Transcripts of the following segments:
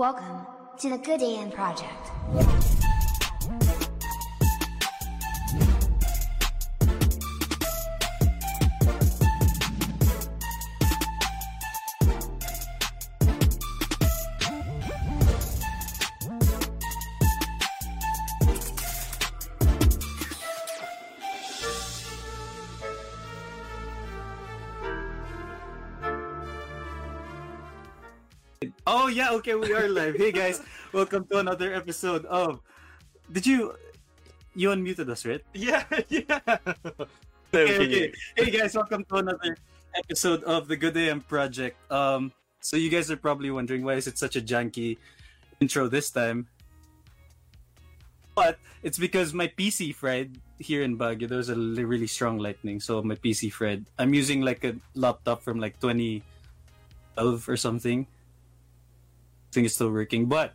Welcome to the Good AM Project. Okay, we are live. hey guys, welcome to another episode of. Did you you unmuted us, right? Yeah, yeah. Okay, okay. Hey guys, welcome to another episode of the Good AM Project. Um, so you guys are probably wondering why is it such a janky intro this time? But it's because my PC fried here in Baguio. There was a li- really strong lightning, so my PC fried. I'm using like a laptop from like 2012 or something. I is still working, but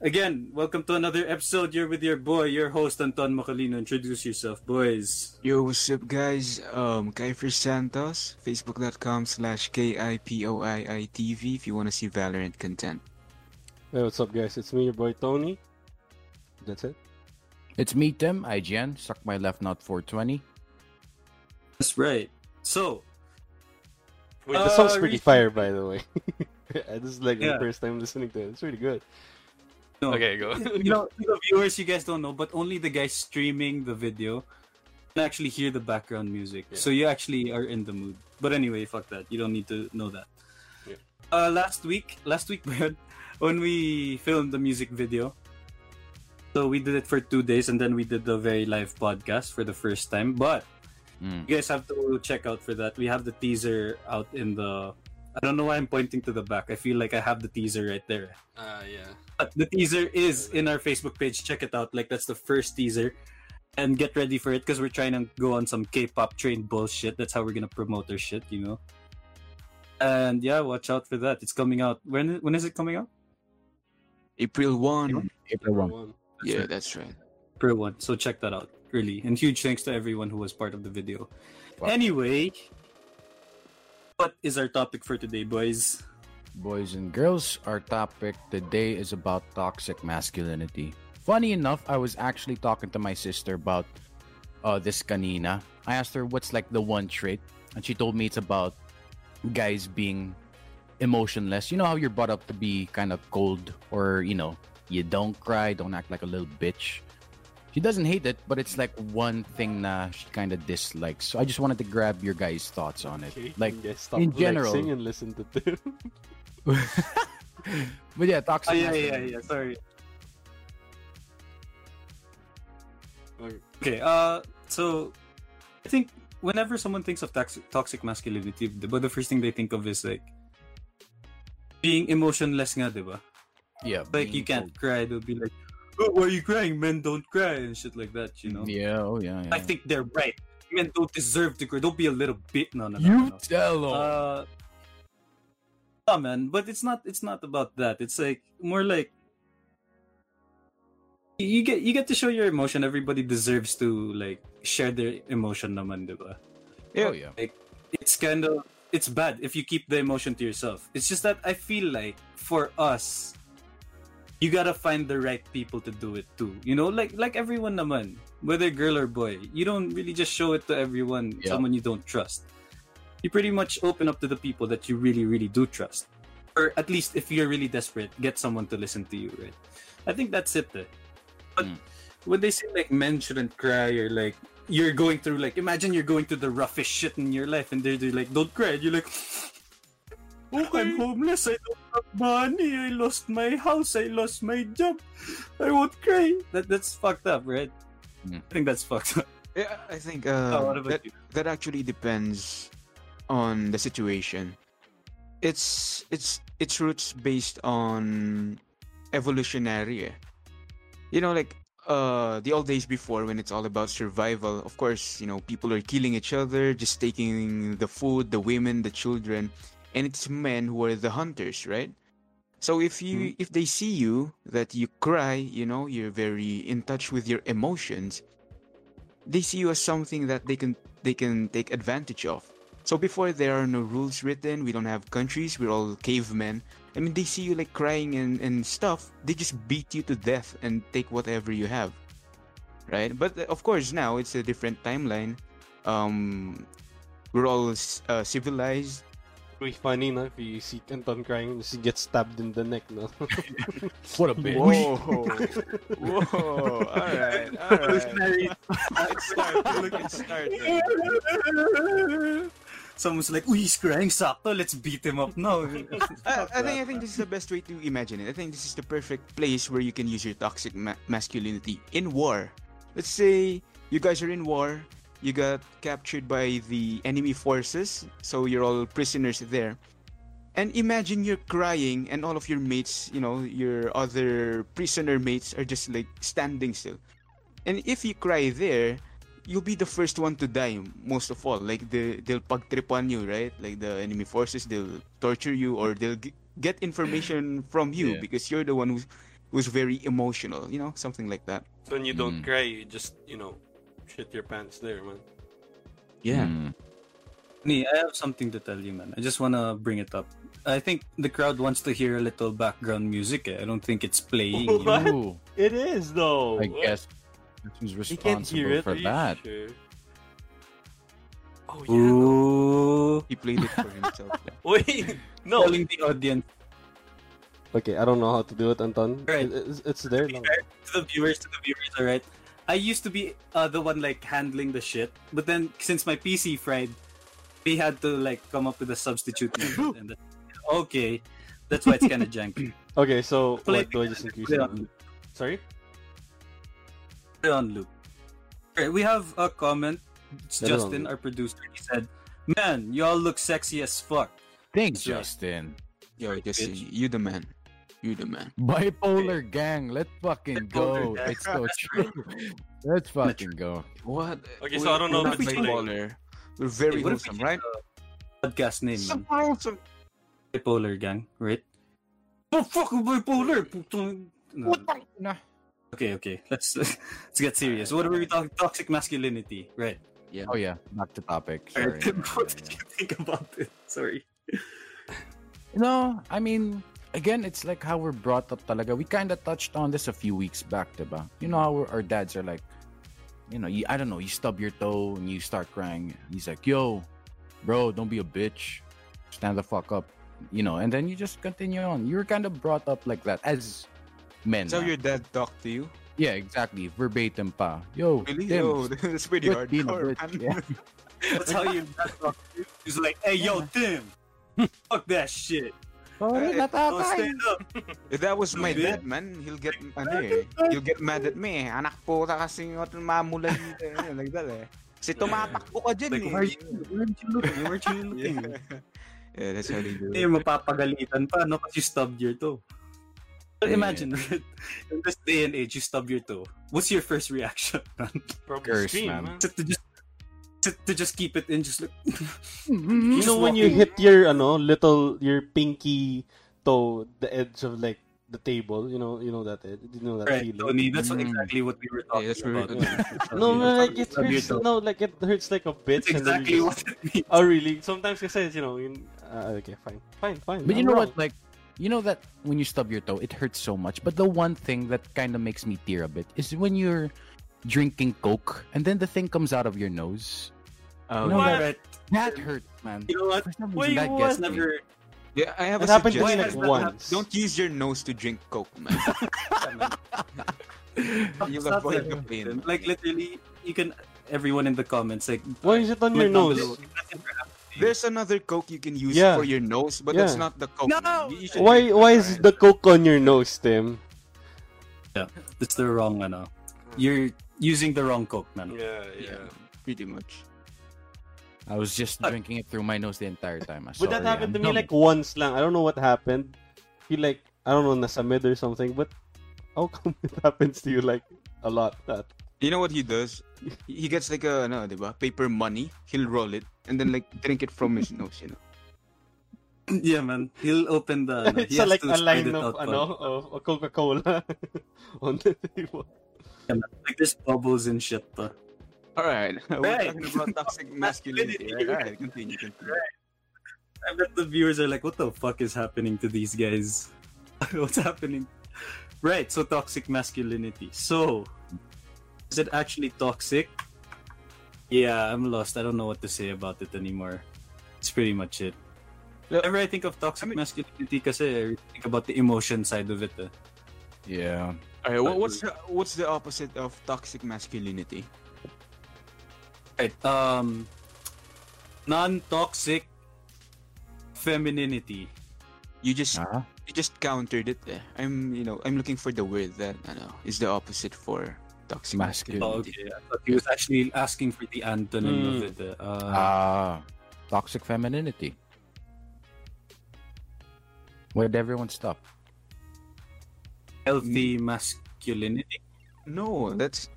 again, welcome to another episode. You're with your boy, your host Anton Macalino. Introduce yourself, boys. Yo, what's up, guys? Um, Kiefer Santos, facebook.com slash K-I-P-O-I-I-T-V if you want to see Valorant content. Hey, what's up, guys? It's me, your boy Tony. That's it. It's me, Tim, IGN. Suck my left nut 420. That's right. So, Wait, the Uh, song's pretty re- fire, by the way. this is like Yeah. the first time listening to it. It's really good. no, Okay, go. you know, the viewers, you guys don't know, but only the guys streaming the video can actually hear the background music. Yeah. So you actually are in the mood. But anyway, fuck that. You don't need to know that. Yeah. Uh, last week, last week, when we filmed the music video, so we did it for two days, and then we did the very live podcast for the first time. But Mm. you guys have to check out for that. We have the teaser out in the. I don't know why I'm pointing to the back. I feel like I have the teaser right there. Uh, yeah. But the teaser is in our Facebook page. Check it out. Like that's the first teaser, and get ready for it because we're trying to go on some K-pop train bullshit. That's how we're gonna promote our shit, you know. And yeah, watch out for that. It's coming out. When when is it coming out? April 1. April 1. One. Yeah, right. that's right. April one. So check that out. Really, and huge thanks to everyone who was part of the video. Wow. Anyway, what is our topic for today, boys? Boys and girls, our topic today is about toxic masculinity. Funny enough, I was actually talking to my sister about uh, this kanina. I asked her what's like the one trait, and she told me it's about guys being emotionless. You know how you're brought up to be kind of cold, or you know, you don't cry, don't act like a little bitch. She doesn't hate it, but it's like one thing na she kind of dislikes. So I just wanted to grab your guys' thoughts on it. Okay, Like, you guys stop in general. flexing and listen to Tim. but yeah, toxic. Oh yeah, yeah, masculinity. yeah. Sorry. Okay. Okay, uh, so I think whenever someone thinks of toxic, toxic masculinity, but the first thing they think of is like being emotionless nga, diba? Yeah, Like you can't cold. cry, they'll be like, oh, why are you crying? Men don't cry and shit like that, you know? Yeah, oh yeah, yeah. I think they're right. Men don't deserve to cry. Don't be a little bit. No, no, no. you no. tell them. Uh, yeah, man, but it's not. It's not about that. It's like more like you get you get to show your emotion. Everybody deserves to like share their emotion, naman, diba? oh yeah. Like, It's kind of it's bad if you keep the emotion to yourself. It's just that I feel like for us, you gotta find the right people to do it too. You know, like like everyone naman, whether girl or boy, you don't really just show it to everyone, Yeah. someone you don't trust. You pretty much open up to the people that you really, really do trust. Or at least if you're really desperate, get someone to listen to you, right? I think that's it. Eh. But Mm. when they say like men shouldn't cry or like you're going through like imagine you're going through the roughest shit in your life and they're, they're like don't cry and you're like oh i'm homeless i don't have money i lost my house i lost my job i won't cry that that's fucked up right Mm. i think that's fucked up Yeah, I think oh, uh, what about that, you that actually depends on the situation. It's it's its roots based on evolutionary. eh. You know, like uh the old days before when it's all about survival. Of course, you know, people are killing each other, just taking the food, the women, the children, and it's men who are the hunters, right? So if you if they see you that you cry, you know, you're very in touch with your emotions, they see you as something that they can they can take advantage of. So before there are no rules written, we don't have countries, we're all cavemen. I mean, they see you like crying and, and stuff. They just beat you to death and take whatever you have, right? But uh, of course, now it's a different timeline. Um, we're all uh, civilized. Pretty funny, no? If you see Anton crying, just get stabbed in the neck, no? What a bitch. Whoa, whoa! All right, all right. It started. Look, it started. Someone's like, "Uy, he's crying, sakto. Let's beat him up now." I, I think I think this is the best way to imagine it. I think this is the perfect place where you can use your toxic ma- masculinity in war. Let's say you guys are in war, you got captured by the enemy forces, so you're all prisoners there. And imagine you're crying, and all of your mates, you know, your other prisoner mates, are just like standing still. And if you cry there, you'll be the first one to die most of all. Like the they'll pagtripan you, right? Like the enemy forces, they'll torture you or they'll g- get information from you Yeah. because you're the one who's who's very emotional. You know, something like that. So when you don't Mm. cry, you just, you know, shit your pants there, man. Yeah. Mm. Nee, I have something to tell you, man. I just wanna bring it up. I think the crowd wants to hear a little background music. Eh. I don't think it's playing. What? Ooh, It is, though. I guess who's You can't hear responsible it. for Are that? sure? Oh, yeah. no. He played it for himself. Wait, no. telling the audience, Okay, I don't know how to do it, Anton. Right. It- It's, it's there lang. to the viewers, to the viewers, all right. I used to be uh, the one like handling the shit, but then since my PC fried, we had to like come up with a substitute method. and that, okay, that's why it's kind of janky. Okay, so Play- what do I just increase play it? on, Sorry? play on loop. Alright, we have a comment. It's Play Justin, loop. our producer. He said, "Man, y'all look sexy as fuck." Thanks, Justin. Yo, just bitch. you the man. You the man. Bipolar gang, let's fucking Bipolar go. gang. It's so true. Let's fucking go. What? Okay, so I don't know we're if not it's like- bipolar. We're very Hey, what wholesome, right? Podcast name, man. Wholesome. Bipolar gang, right? Oh fuck, bipolar. putang- No. Nah. Okay, okay. Let's let's get serious. What were we talking? Toxic masculinity, right? Yeah. Oh yeah, back to topic. Alright, Sorry. what did you think about it? Sorry. No, I mean, again, it's like how we're brought up talaga. We kind of touched on this a few weeks back, diba? You know how our dads are like, you know, you, I don't know, you stub your toe and you start crying. He's like, yo, bro, don't be a bitch. Stand the fuck up. You know, and then you just continue on. You were kind of brought up like that as men. So na. your dad talked to you? Yeah, exactly. Verbatim pa. Yo, Really? Tim, Yo, that's pretty quit being a hardcore, bitch. man. Yeah. That's how you. He's like, hey, yo, Tim, fuck that shit. Sorry, Eh, Don't natatay. up. If that was my dad, man, he'll get ano eh. He'll get mad at me eh. Anak po kasi yung mamula dito eh. Like that eh. Kasi tumatakbo ka dyan Like, eh. where you? Weren't you looking? Weren't you looking? Yeah. yeah, that's how they do Eh, it. mapapagalitan pa, no? You stubbed your toe. But Yeah. imagine, in this day and age, you stub your toe. What's your first reaction? Probably Curse, scream, man. man. to, to just to, to just keep it in, just like You know when you hit your ano little your pinky toe the edge of like the table, you know, you know that you know that right, feeling. Tony. That's Mm. exactly what we were talking that's where about. we're No, man, like it hurts. No, like it hurts like a bitch. That's exactly you what it means. Oh, really? Sometimes kasi, you know, yun, uh, okay, fine, fine, fine. But you I'm know wrong. what? Like, you know that when you stub your toe, it hurts so much. But the one thing that kind of makes me tear a bit is when you're drinking Coke and then the thing comes out of your nose. Oh, No, yeah. Right. That hurts, man. You know what? For some reason, Wait, that what? gets me. never. Yeah, I have It a happened to me Why like happened? once. Don't use your nose to drink Coke, man. You'll It's not avoid the pain. Like literally, you can. Everyone in the comments like. Why is it on your nose? below, if that ever happened to you. There's another Coke you can use Yeah. for your nose, but that's not the Coke. No! man. You- you should Why why is the coke on your nose, Tim? Yeah, it's the wrong ano. You're using the wrong coke, man. Yeah, Yeah, pretty much. I was just uh, drinking it through my nose the entire time. But that Sorry, happened to I'm me dumb. like once lang. I don't know what happened. Feel like I don't know nasa mid or something, but how come it happens to you like a lot? That You know what he does? He he gets like a ano, diba? paper money. He'll roll it and then like drink it from his nose, you know. yeah, man. He'll open the. ano, he it's has like a line of ano of Coca-Cola on the table. man. Like there's bubbles and shit. Pa. All right, we're Right. talking about toxic masculinity. Right? All right, continue, continue. I bet the viewers are like, "What the fuck is happening to these guys? What's happening?" Right. So toxic masculinity. So, is it actually toxic? Yeah, I'm lost. I don't know what to say about it anymore. It's pretty much it. Whenever I think of toxic I mean- masculinity, kasi I think about the emotion side of it. eh. Yeah. Alright, what, what's the what's the opposite of toxic masculinity? Right. Um, non-toxic femininity. You just Uh-huh. you just countered it. Eh. I'm you know I'm looking for the word that I know is the opposite for toxic Masculine. Oh, masculinity. okay. I thought he was actually asking for the antonym of Hmm. it. eh. Uh, Ah, toxic femininity. Where'd everyone stop? healthy masculinity. No, that's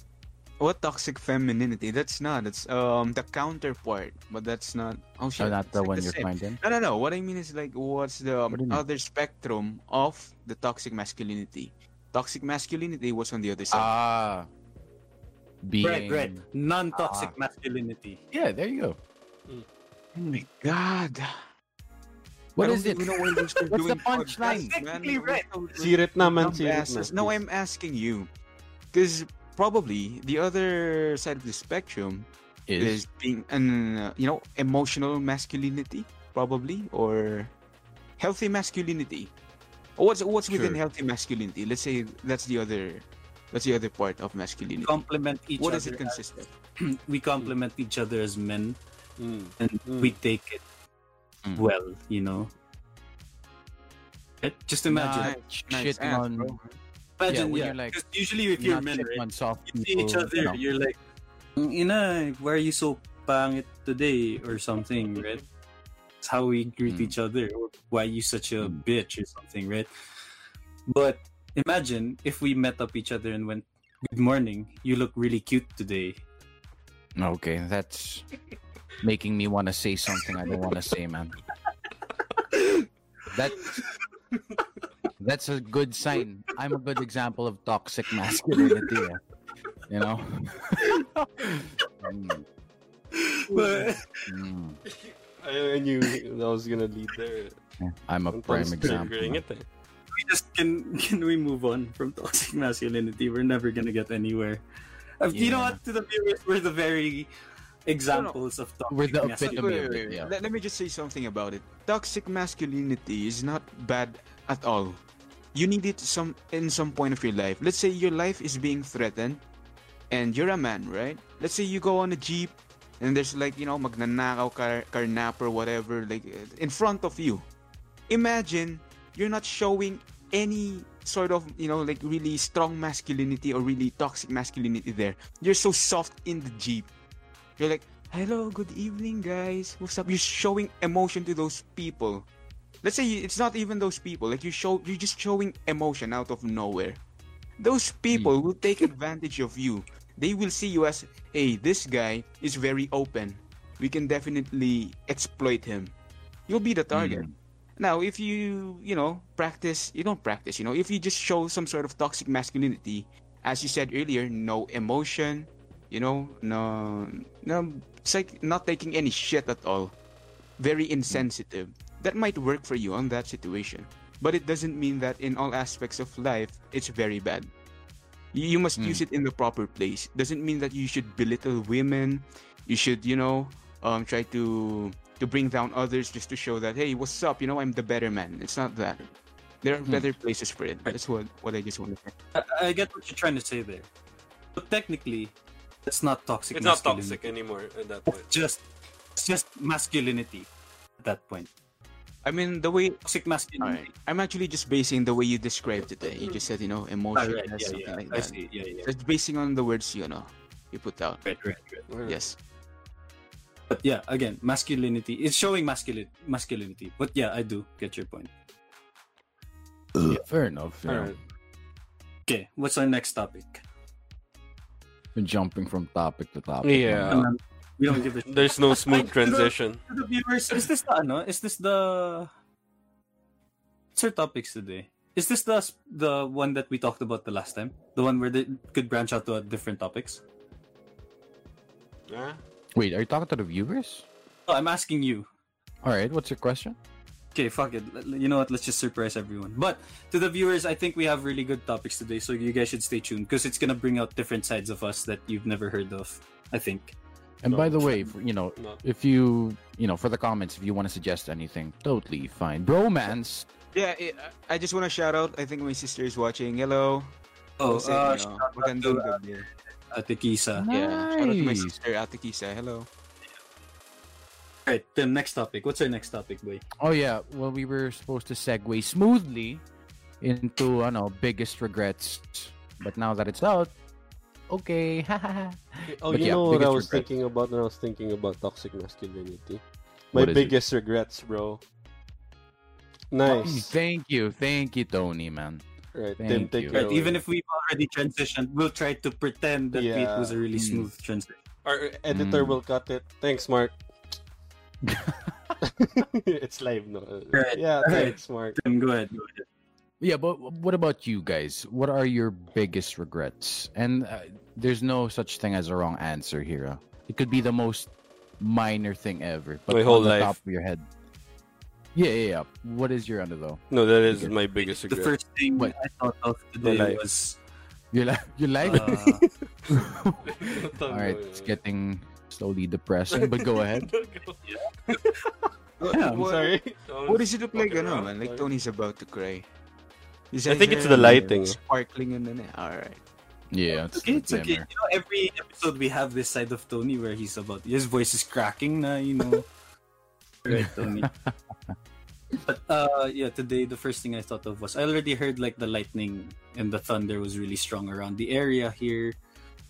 what toxic femininity. That's not. It's um the counterpart, but that's not. Oh Oh, shit, not the like one you're same. finding. No, no, no. What I mean is like, what's the um, What do mean? other spectrum of the toxic masculinity? Toxic masculinity was on the other side. Ah, being. Right, right. Non-toxic Ah. masculinity. Yeah, there you go. oh my god. What I is don't it? even know why we're What's the doing punchline? podcasts, man. Technically right. still Sirit naman, sirit No, I'm asking you. Because probably the other side of the spectrum Is is being an uh, you know emotional masculinity probably or healthy masculinity what's what's within healthy masculinity let's say that's the other that's the other part of masculinity Complement each what other. does it consist of we complement each other as men, Mm. and Mm. we take it Mm. well. You know. Just imagine. not Nice shitting ass, on. bro. Imagine, when yeah. you're like- 'Cause usually, if you're men, right, on soft you see each other, you know. you're like, Ina, why are you so pangit today or something, right? It's how we greet Mm. each other. Or why you such a Mm. bitch or something, right? But imagine if we met up each other and went, "Good morning. You look really cute today." Okay, that's making me want to say something I don't want to say, man. That that's a good sign. I'm a good example of toxic masculinity. eh. You know. Mm, But mm. I, I knew I was gonna lead there. I'm a prime example. It eh. we just can can we move on from toxic masculinity? We're never gonna get anywhere. Uh, You know what? To the viewers, we're the very examples of toxic We're the masculinity. epitome Wait, of wait, it, wait. yeah. Let, let me just say something about it toxic masculinity is not bad at all you need it some in some point of your life. Let's say your life is being threatened and you're a man right? Let's say you go on a jeep and there's like you know magnanakaw car, carnap or whatever like uh, in front of you. Imagine you're not showing any sort of you know like really strong masculinity or really toxic masculinity there. You're so soft in the jeep. You're like hello good evening guys. What's up? You're showing emotion to those people let's say it's not even those people like you show you're just showing emotion out of nowhere. Those people hmm. will take advantage of you. They will see you as hey this guy is very open. We can definitely exploit him. You'll be the target. Hmm. Now if you you know practice you don't practice you know if you just show some sort of toxic masculinity as you said earlier no emotion you know no no it's like not taking any shit at all. Very insensitive that might work for you on that situation. But it doesn't mean that in all aspects of life it's very bad. You, you must Mm. use it in the proper place. Doesn't mean that you should belittle women. You should you know um try to to bring down others just to show that hey what's up? You know i'm the better man. It's not that. There are Hmm. better places for it. That's what what i just want to say. I, I get what you're trying to say there, but technically, it's not toxic. It's not toxic anymore at that It's point. just it's just masculinity at that point. I mean the way Toxic masculinity. Alright. I'm actually just basing the way you described it. eh. You just said, you know, Ah, emotion, right, yeah, something yeah. like I that. see. Yeah, yeah. Just basing on the words you know you put out. Right, right, right. Yes. But yeah, again, masculinity. It's showing masculine masculinity. But yeah, I do get your point. Yeah, fair enough. You know, Alright. Okay, what's our next topic? been jumping from topic to topic. Yeah. Um, we don't give a shit. There's no smooth To the- transition. To the viewers, is this the ano? Is this the What's our topics today? Is this the the one that we talked about the last time? The one where they could branch out to uh, different topics? Yeah. Wait, are you talking to the viewers? Oh, I'm asking you. All right, what's your question? Okay, fuck it. You know what? Let's just surprise everyone. But to the viewers, I think we have really good topics today, so you guys should stay tuned because it's gonna bring out different sides of us that you've never heard of. I think. And No, by the way, for, you know, Not- if you, you know, for the comments, if you want to suggest anything, totally fine. Bromance. Yeah, it, I just want to shout out. I think my sister is watching. Hello. Oh, Say, uh, you know, shout out magandang to, uh, gabi. Ate Kisa. Yeah, shout out to my Nice. sister, Ate Kisa. Hello. Alright, Tim. Next topic. What's our next topic, boy? Oh yeah, well we were supposed to segue smoothly into I know biggest regrets, but now that it's out, okay. Oh, But you yeah, know what I was regret. thinking about when I was thinking about toxic masculinity? My What is it? biggest regrets, bro. Nice. thank you, thank you, Tony, man. Right, Thank Tim, take you. Right, even if we've already transitioned, we'll try to pretend that it was a really Yeah. smooth transition. Our editor Mm. will cut it. Thanks, Mark. it's live, no? Right, Yeah, right. thanks, Mark. Tim, go ahead. Go ahead. Yeah, but what about you guys? What are your biggest regrets? And uh, there's no such thing as a wrong answer here. ah. It could be the most minor thing ever, but My on whole the life. top of your head. Yeah, yeah, yeah. What is your under though? No, that is Okay. my biggest regret. The first thing What? I thought of today life. was Your life, your life. uh, All right, it's getting slowly depressing, but go ahead. yeah, I'm What- sorry. What does it look like, Fucking ano, around, man? Like. Tony's about to cry. His I think it's the lighting. Sparkling and then, alright. Yeah, it's, okay, it's okay. You know, every episode we have this side of Tony where he's about his voice is cracking na, you know. right, Tony. but uh yeah, today the first thing I thought of was I already heard like the lightning and the thunder was really strong around the area here.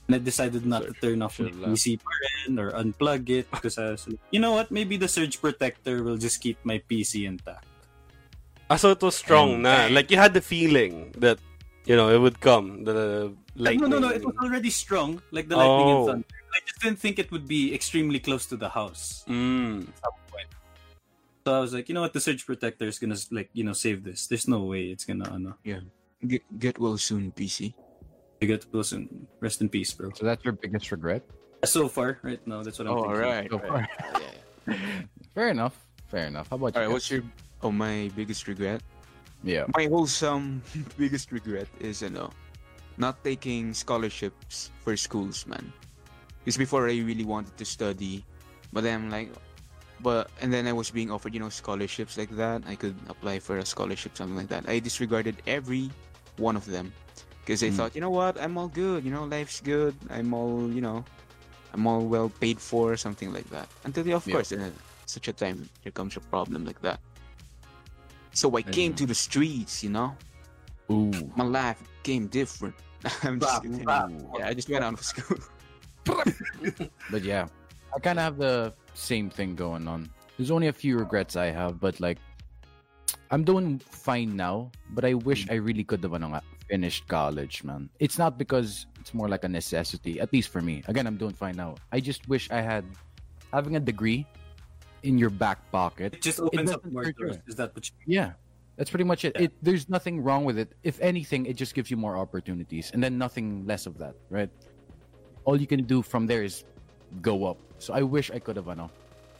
And I decided not to turn off my PC pa or unplug it because I was like, you know what, maybe the surge protector will just keep my PC intact. Ah, so it was strong And- na. Like you had the feeling that you know it would come. The Like, lightning. no, no, no, it was already strong, like the lightning Oh. and thunder. I just didn't think it would be extremely close to the house. Mm. at some point. So I was like, you know what, the surge protector is gonna like you know save this. There's no way it's gonna ano. Get, get well soon, PC. You get Wilson. Rest in peace, bro. So that's your biggest regret. So far, right now, that's what I'm Oh, thinking. alright. So far. Fair enough. Fair enough. How about you? Alright, guys? what's your... Oh, my biggest regret? Yeah. My wholesome biggest regret is, you know, not taking scholarships for schools, man. Because before I really wanted to study, but then I'm like, but and then I was being offered, you know, scholarships like that. I could apply for a scholarship, something like that. I disregarded every one of them because I Mm. thought, you know what, I'm all good. You know, life's good. I'm all, you know, I'm all well paid for, something like that. Until, of Yeah. course, in such a time, there comes a problem like that. So I came to the streets, you know Ooh. my life became different. I'm just kidding. Yeah, I just went out of school. But yeah, I kind of have the same thing going on. There's only a few regrets I have, but like, I'm doing fine now. But I wish mm. I really could have ano nga, finished college, man. It's not because it's more like a necessity, at least for me. Again, I'm doing fine now. I just wish I had having a degree in your back pocket. It just opens up more doors. Is that what you Yeah. That's pretty much it. Yeah. It there's nothing wrong with it. If anything, it just gives you more opportunities and then nothing less of that, right? All you can do from there is go up. So I wish I could have ano.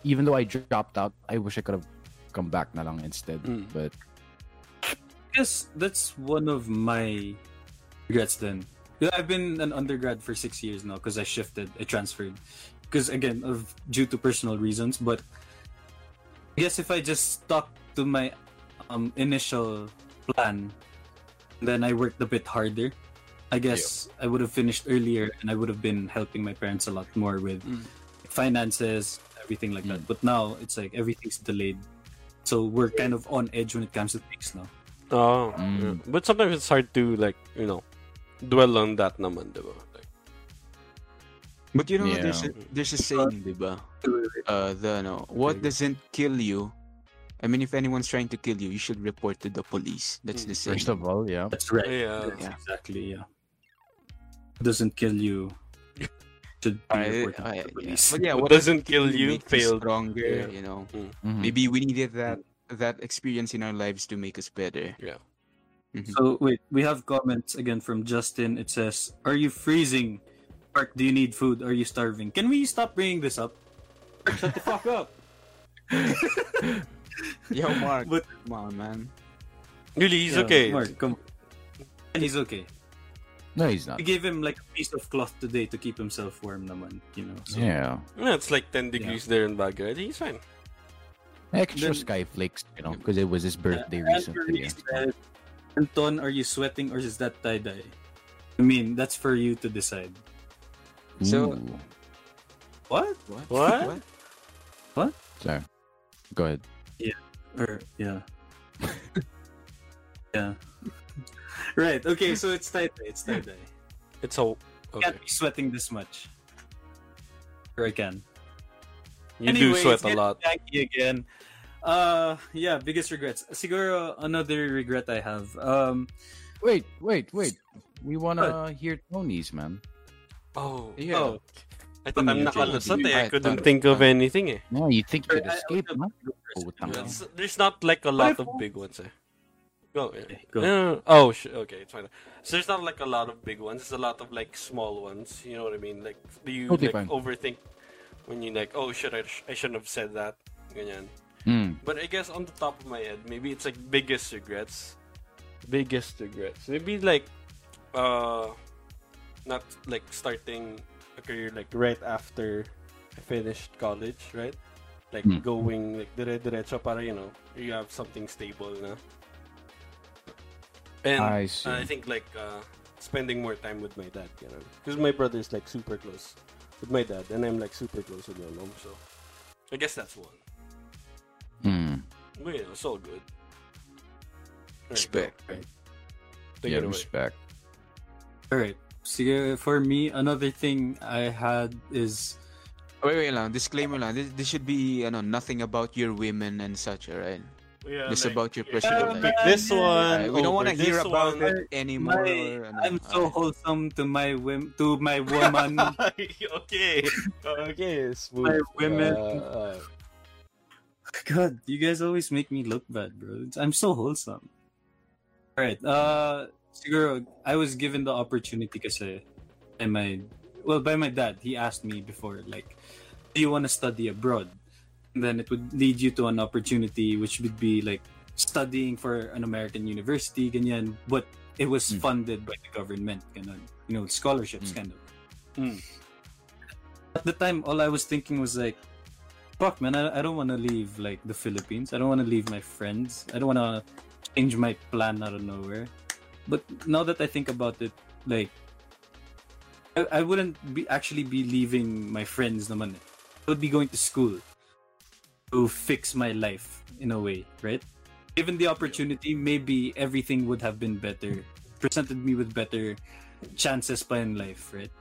Even though I dropped out, I wish I could have come back na lang instead. Mm. But guess that's one of my regrets then. I've been an undergrad for six years now because I shifted, I transferred. Because again, of due to personal reasons. But I guess if I just stuck to my um, initial plan, then I worked a bit harder. I guess I would have finished earlier and I would have been helping my parents a lot more with Mm. finances, everything like that. But now it's like everything's delayed. So we're kind of on edge when it comes to things now. Oh, Mm. yeah. but sometimes it's hard to like you know dwell on that naman, diba? Like, But you know, Yeah. there's a there's a saying, diba? Uh, the no, what doesn't kill you. I mean, if anyone's trying to kill you, you should report to the police. That's the saying. first of all, yeah. That's right. Yeah. That's Yeah. exactly. Yeah. Doesn't kill you. Should be I- reported I- to the yeah. police. But yeah, What what doesn't kill you make failed. stronger. Yeah. You know, Mhm. maybe we needed that that experience in our lives to make us better. Yeah. Mhm. So wait, we have comments again from Justin. It says, "Are you freezing? Mark, do you need food? Are you starving? Can we stop bringing this up? Mark, shut the fuck up. Yo, Mark. But- come on, man. Really, he's Yeah, okay. Mark, come. And he's okay. No, he's not. We gave him like a piece of cloth today to keep himself warm, naman. You know. So. Yeah. Yeah, it's like 10 degrees there in Baguio. He's fine. Extra Then- sky flakes, you know, because it was his birthday Uh, recently. Anthony said, Anton, are you sweating or is that tie dye? I mean, that's for you to decide. So- What? What? What? Sorry. Go ahead. Yeah. Or yeah. yeah. right. Okay. So it's tie dye. It's tie dye. It's all. Okay. Can't be sweating this much. Or I can. You do sweat a lot. Yankee again. Uh, yeah. Biggest regrets. Siguro another regret I have. Um, Wait, wait, wait. We wanna hear Tony's, man. Oh. Yeah. oh, I thought I'm Tony, nakalusot eh. I couldn't think of anything eh. No, you think you could I- I escape, would man? go first. Putang ina. It's- there's not like a lot of big ones eh. Go. Yeah. Okay, go. Uh, oh, sh- okay, it's fine. So there's not like a lot of big ones. It's a lot of like small ones. You know what I mean? Like, do you Totally like fine. overthink when you like, oh, should I? Sh- I shouldn't have said that. Ganyan. Mm. But I guess on the top of my head, maybe it's like biggest regrets. Biggest regrets. Maybe like, uh, not like starting a career like right after I finished college, right? Like Hmm. going like dire diretso para you know you have something stable na. And I see. I think like uh, spending more time with my dad, you know, because my brother is like super close with my dad, and I'm like super close with my mom. So I guess that's one. Mm. But you know, it's all good. Alright, Respect. go. Take Yeah, respect. all right. Sige, for me, another thing I had is Wait, wait lang. Disclaimer lang. This, this should be ano, nothing about your women and such, alright? Yeah, This like, about your yeah, personal pick life. This one. Alright, we don't want want to hear about one. it anymore. my, or I'm so alright. wholesome to my wom- to my woman. okay. Okay. Smooth. My women. Uh, uh, God, you guys always make me look bad, bro. I'm so wholesome. Alright, uh, siguro, I was given the opportunity kasi by my, well, by my dad. He asked me before, like, do you want to study abroad? And then it would lead you to an opportunity which would be like studying for an American university, ganyan, but it was Mm. funded by the government, ganun. You know, scholarships, Mm. kind of. Mm. At the time, all I was thinking was like, fuck man I, I don't want to leave like the philippines i don't want to leave my friends i don't want to change my plan out of nowhere but now that i think about it like i, I wouldn't be actually be leaving my friends naman eh. i would be going to school to fix my life in a way right given the opportunity maybe everything would have been better presented me with better chances pa in life right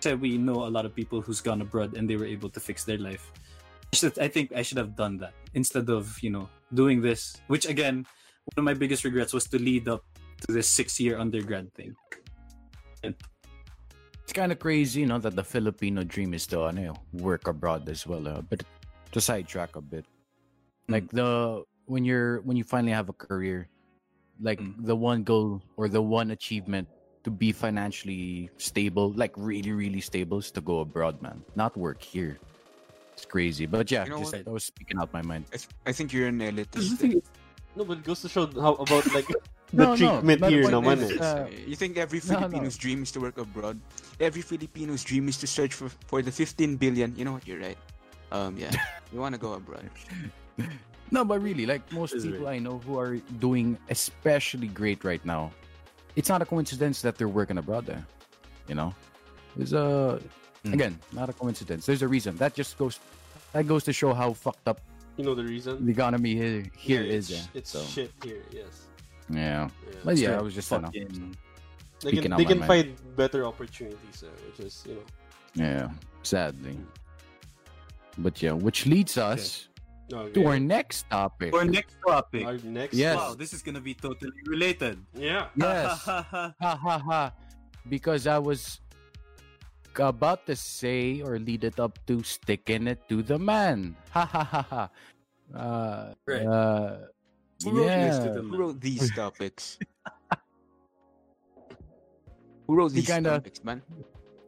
so we know a lot of people who's gone abroad and they were able to fix their life I I think I should have done that instead of you know doing this. Which again, one of my biggest regrets was to lead up to this six-year undergrad thing. It's kind of crazy, you know, that the Filipino dream is to ano, work abroad as well. Uh, but to sidetrack a bit, like the when you're when you finally have a career, like Mm. the one goal or the one achievement to be financially stable, like really really stable, is to go abroad, man. Not work here. It's crazy, but yeah, You know just, what? I was speaking out my mind. I, th- I think you're an elitist. The thing is, no, but it goes to show how about like the No, no, treatment but the here point naman is, uh, you think every no, no. Filipino's dream is to work abroad? Every Filipino's dream is to search for, for the 15 billion. You know what? You're right. Um, yeah, you want to go abroad. No, but really, like most Is people right. I know who are doing especially great right now, it's not a coincidence that they're working abroad there. You know, it's a Mm. again not a coincidence. There's a reason. That just goes that goes to show how fucked up You know the reason? the economy here here Yeah, is. it's, eh. it's So shit here. Yes. Yeah, Yeah. but yeah, I was just you know, fucking- They can, they can mind. find better opportunities, uh, which is you know. yeah, sadly. But yeah, which leads us Okay. to our next topic. Our next topic. Our next. Yes. Wow, this is gonna be totally related. Yeah. Yes. ha ha ha because I was about to say or lead it up to sticking it to the man. Ha ha ha ha. Uh, Right. uh, Who wrote this to yeah. the Who wrote these topics? Who wrote these kinda- topics, man?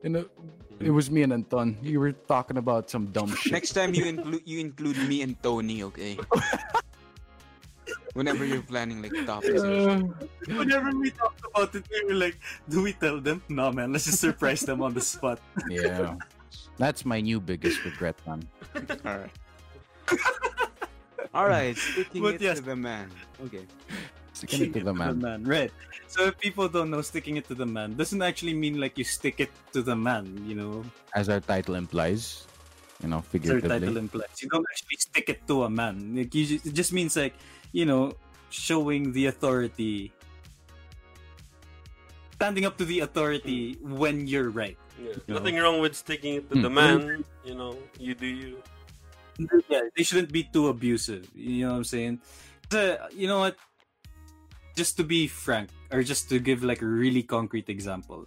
You know, mm-hmm. It was me and Anton. You were talking about some dumb shit. Next time you include you include me and Tony, okay? Whenever you're planning like topics. or uh, shit. Whenever we talked about it, we were like, do we tell them? No, man, let's just surprise them on the spot. yeah. That's my new biggest regret, man. All right. All right, sticking But it yes. to the man. Okay. Sticking it to the man. man Right. So if people don't know, sticking it to the man doesn't actually mean like you stick it to the man, you know, As our title implies, you know, as our title implies. You don't actually stick it to a man. Like you just, it just means like, you know, showing the authority, standing up to the authority when you're right. Yeah. No. Nothing wrong with sticking it to Hmm. the man. You know, you do you. Yeah, they shouldn't be too abusive. You know what I'm saying? uh, you know what? Just to be frank, or just to give like a really concrete example,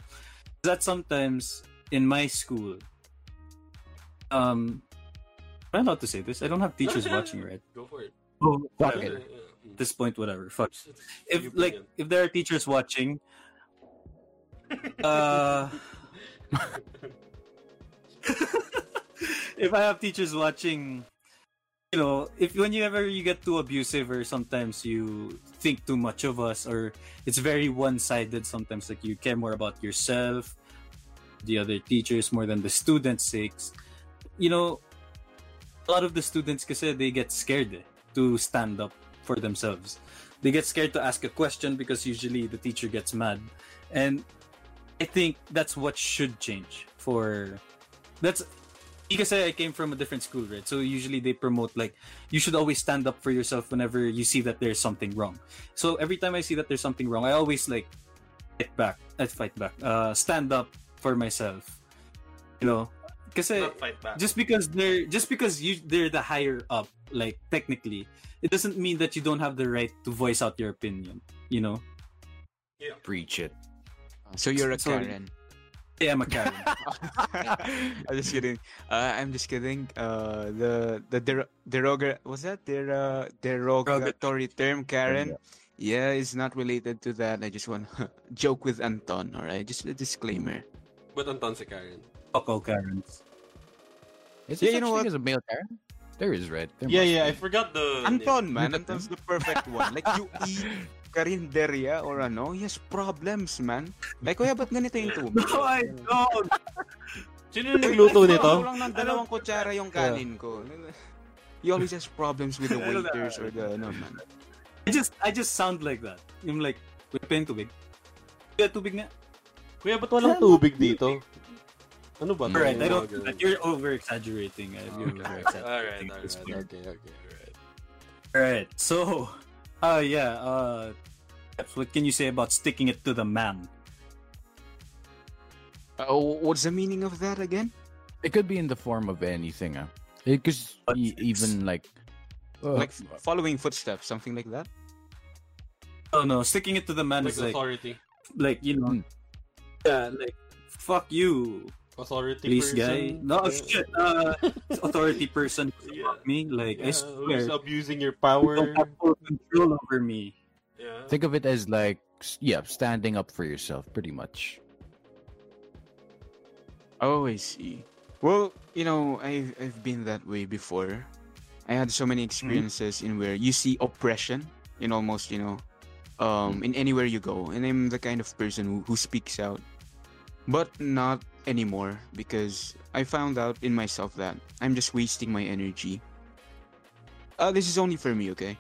that sometimes in my school, um, am I allowed to say this? I don't have teachers Yeah, yeah, watching, right? Go for it. Oh, Fuck Yeah, it. yeah, yeah. At this point, whatever. Fuck. It's- it's If like opinion. if there are teachers watching, uh, if I have teachers watching, you know, if whenever you ever you get too abusive or sometimes you think too much of us or it's very one-sided sometimes like you care more about yourself, the other teachers more than the students' sakes, you know, a lot of the students kasi they get scared eh, to stand up for themselves. They get scared to ask a question because usually the teacher gets mad. And I think that's what should change for that's because I came from a different school, right? So usually they promote like you should always stand up for yourself whenever you see that there's something wrong. So every time I see that there's something wrong, I always like fight back. I fight back. Uh, stand up for myself. You know, because Not just because they're just because you they're the higher up, like technically, it doesn't mean that you don't have the right to voice out your opinion. You know, Yeah. Preach it. So you're a Sorry. Karen. I am a Karen. I'm just kidding. Uh, I'm just kidding. Uh, the the der- deroga was that der- uh, derogatory term Karen? Yeah, it's not related to that. I just want to joke with Anton. All right, just a disclaimer. But Anton si Karen. Fuck all Karens. Is Yeah, you know actually what? as a male Karen? There is red. There Yeah, must yeah. I forgot the. Anton, man, Look Anton's the perfect one. Like you eat karinderya or ano, he has problems, man. Like, kuya, ba't ganito yung tubig? No, I don't. Sino yung Nagluto nito? Kulang ng dalawang kutsara yung kanin ko. He always has problems with the waiters or the ano, man. I just I just sound like that. I'm like, wait, pa yung tubig. Kaya tubig nga. Kuya, ba't walang tubig dito? Ano ba? Alright, I don't. ganun. You're over exaggerating. You're over exaggerating. Alright, alright, okay, okay, alright. Alright, so, uh, yeah, uh, what can you say about sticking it to the man? Uh, what's the meaning of that again? It could be in the form of anything, ah. Because But e- even like, uh, Like following footsteps, something like that? Oh no, sticking it to the man Like is like, authority. like you know, Hmm. yeah, like fuck you, Authority police person. guy. No Yeah. shit, uh, authority person. Yeah. Me, like I Yeah, swear, who's abusing your you power. don't have full control over me. Yeah. think of it as like, yeah, standing up for yourself, pretty much. Oh, I see. Well, you know, I've I've been that way before. I had so many experiences in where you see oppression in almost, you know, um, in anywhere you go, and I'm the kind of person who, who speaks out, but not anymore because I found out in myself that I'm just wasting my energy. Uh, this is only for me, okay?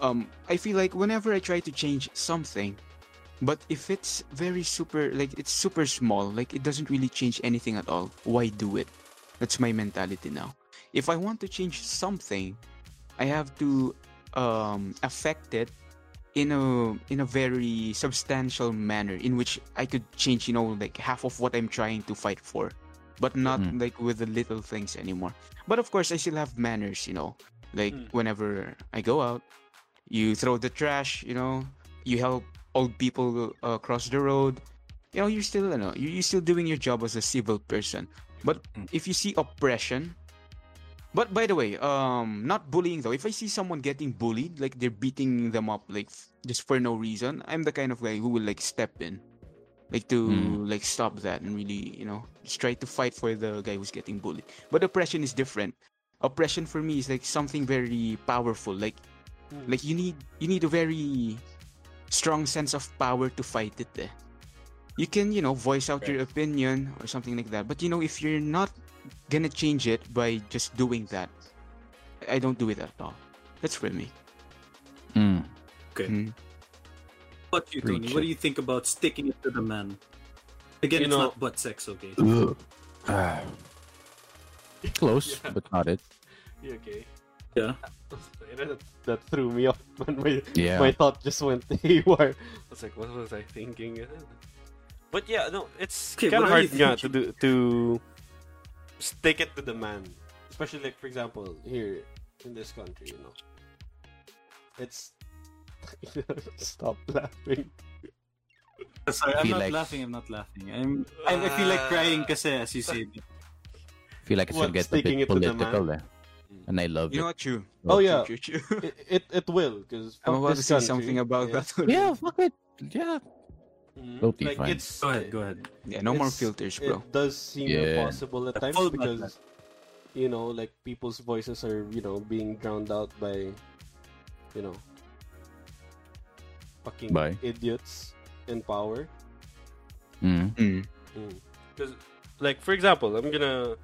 Um, I feel like whenever I try to change something, but if it's very super, like it's super small, like it doesn't really change anything at all, why do it? That's my mentality now. If I want to change something, I have to um, affect it in a in a very substantial manner in which I could change, you know, like half of what I'm trying to fight for, but not Mm. like with the little things anymore. But of course, I still have manners, you know, like Mm. whenever I go out, you throw the trash, you know, you help old people uh, cross the road. You know, you're still, you know, you- you're still doing your job as a civil person. But Mm. if you see oppression, but by the way, um, not bullying though. If I see someone getting bullied, like they're beating them up, like f- just for no reason, I'm the kind of guy who will like step in. like to Mm. like stop that and really you know just try to fight for the guy who's getting bullied but oppression is different oppression for me is like something very powerful like Hmm. like you need you need a very strong sense of power to fight it eh. you can you know voice out your opinion or something like that but you know if you're not gonna change it by just doing that i don't do it at all that's for me Mm. Okay. Mm. What you, Tony? What do you think about sticking it to the man? Again, You it's know- not butt sex, okay? Ah. Close, but not it. You okay? Yeah. You That threw me off. Man. My, Yeah. my thought just went haywire. I was like, what was I thinking? But yeah, no, it's Okay, kind of hard yeah, to do to stick it to the man. Especially like for example, here in this country, you know. It's stop laughing. Sorry, I I'm not like- laughing. I'm not laughing. I'm. I, I feel like crying kasi, as you said. I feel like it's What, gonna get a bit it to the political eh. And I love you know what you Oh yeah, it, it it will because i'm about to say something about that Yeah, fuck it. Yeah. Mm-hmm. Totally like fine. it's Go ahead. Go ahead. yeah no more filters bro It does seem Yeah. impossible at times full because you know, like people's voices are you know being drowned out by you know fucking By? idiots in power. Mm. Mm. Mm. Because, like, for example, I'm gonna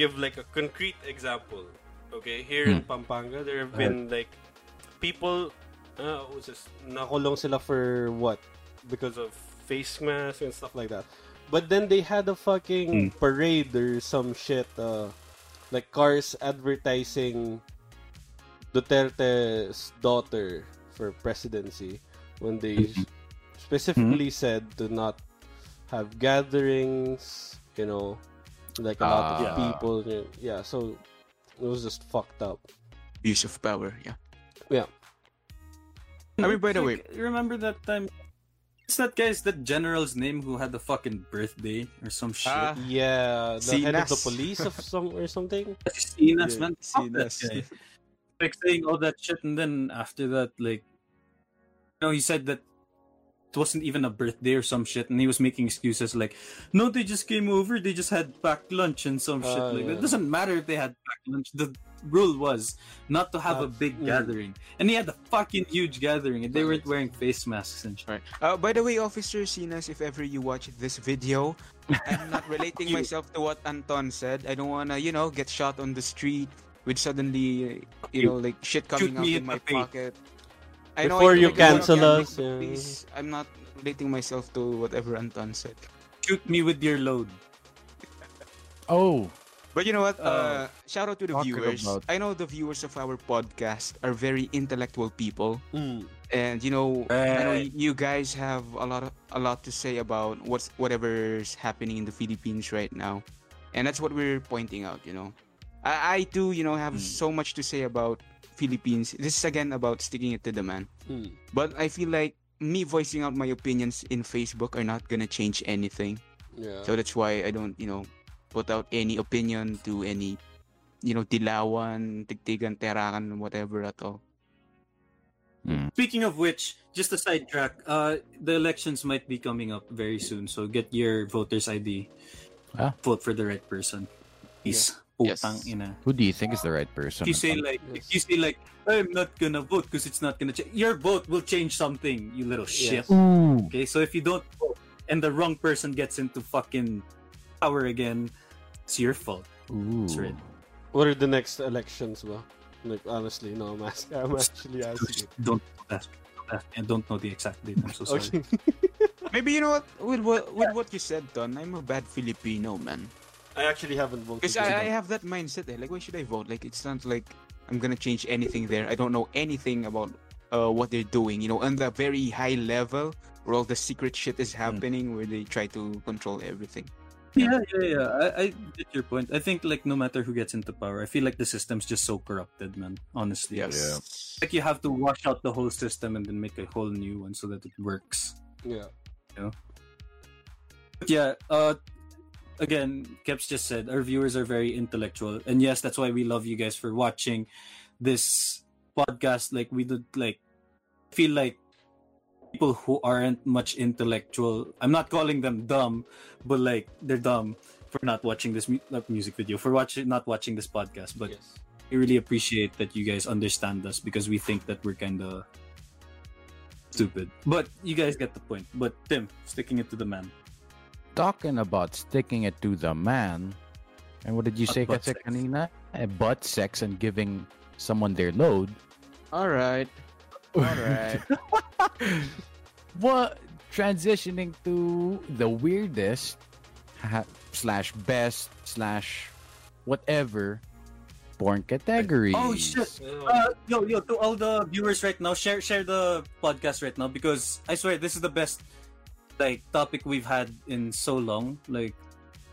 give like a concrete example. Okay, here in Pampanga, there have been like people. Uh, what's this? Nakulong sila for what? Because of face masks and stuff like that. But then they had a fucking parade or some shit, uh, like cars advertising Duterte's daughter for presidency when they specifically said to not have gatherings, you know, like a lot of Ah. people. Yeah, so it was just fucked up. use of power yeah Yeah. I mean, by the way, Like, remember that time? It's that guy's that general's name who had the fucking birthday or some shit. Ah, Yeah, the head of the police of some or something. Sinas, yeah, man. Fuck Sinas. Like saying all that shit, and then after that, like, you know, he said that it wasn't even a birthday or some shit, and he was making excuses like, no, they just came over, they just had packed lunch and some shit Ah, like that. yeah. It doesn't matter if they had packed lunch. The rule was not to have a big mm. gathering, and he had a fucking huge gathering, and they weren't wearing face masks and shit. Right. Uh, by the way, Officer Sinas, if ever you watch this video, I'm not relating myself to what Anton said. I don't wanna, you know, get shot on the street with suddenly, you know, like shit coming Shoot out in my pocket. I know Before I you don't cancel us, yeah. Please, I'm not relating myself to whatever Anton said. Shoot me with your load. Oh, But you know what? Oh. Uh, shout out to the viewers. about- I know the viewers of our podcast are very intellectual people. Mm. and you know I know you guys have a lot of, a lot to say about what's whatever's happening in the Philippines right now, and that's what we're pointing out. You know, I, I too you know have Hmm. so much to say about Philippines. This is again about sticking it to the man, Mm. but I feel like me voicing out my opinions in Facebook are not gonna change anything. Yeah. So that's why I don't you know put out any opinion to any you know dilawan, tigtigan, terakan, whatever at all. Speaking of which, just a sidetrack, uh, the elections might be coming up very soon, so get your voter's ID. Ah. Vote for the right person. Peace. Yes. Putang ina. who do you think is the right person? If you say like, if you say like, I'm not gonna vote because it's not gonna change. Your vote will change something, you little shit. Ooh. Okay, so if you don't vote and the wrong person gets into fucking power again, it's your fault. Ooh. That's right. What are the next elections, ba? Like honestly, no, I'm asking. I'm actually asking. Don't ask. ask- I don't know the exact date. I'm so sorry. Okay. Maybe you know what with what with what you said, Don. I'm a bad Filipino man. I actually haven't voted. Because. I, I have that mindset. there. Like, why should I vote? Like, it's not like I'm gonna change anything there. I don't know anything about uh, what they're doing. You know, on the very high level where all the secret shit is happening, where they try to control everything. Yeah, yeah, yeah. I, I get your point. I think like no matter who gets into power, I feel like the system's just so corrupted, man. Honestly, Yeah. like you have to wash out the whole system and then make a whole new one so that it works. Yeah. But yeah, uh, again, Keps just said our viewers are very intellectual, and yes, that's why we love you guys for watching this podcast. Like we did, like feel like people who aren't much intellectual. I'm not calling them dumb, but like they're dumb for not watching this mu- music video, for watching not watching this podcast. But Yes. we really appreciate that you guys understand us because we think that we're kind of stupid. But you guys get the point. But Tim, sticking it to the man. Talking about sticking it to the man. And what did you Butt- say butt kasi sex. kanina? Eh, butt sex and giving someone their load. All right. All right. what transitioning to the weirdest ha- slash best slash whatever porn categories. Oh shit! Uh, yo, yo, to all the viewers right now, share share the podcast right now because I swear this is the best like topic we've had in so long. Like,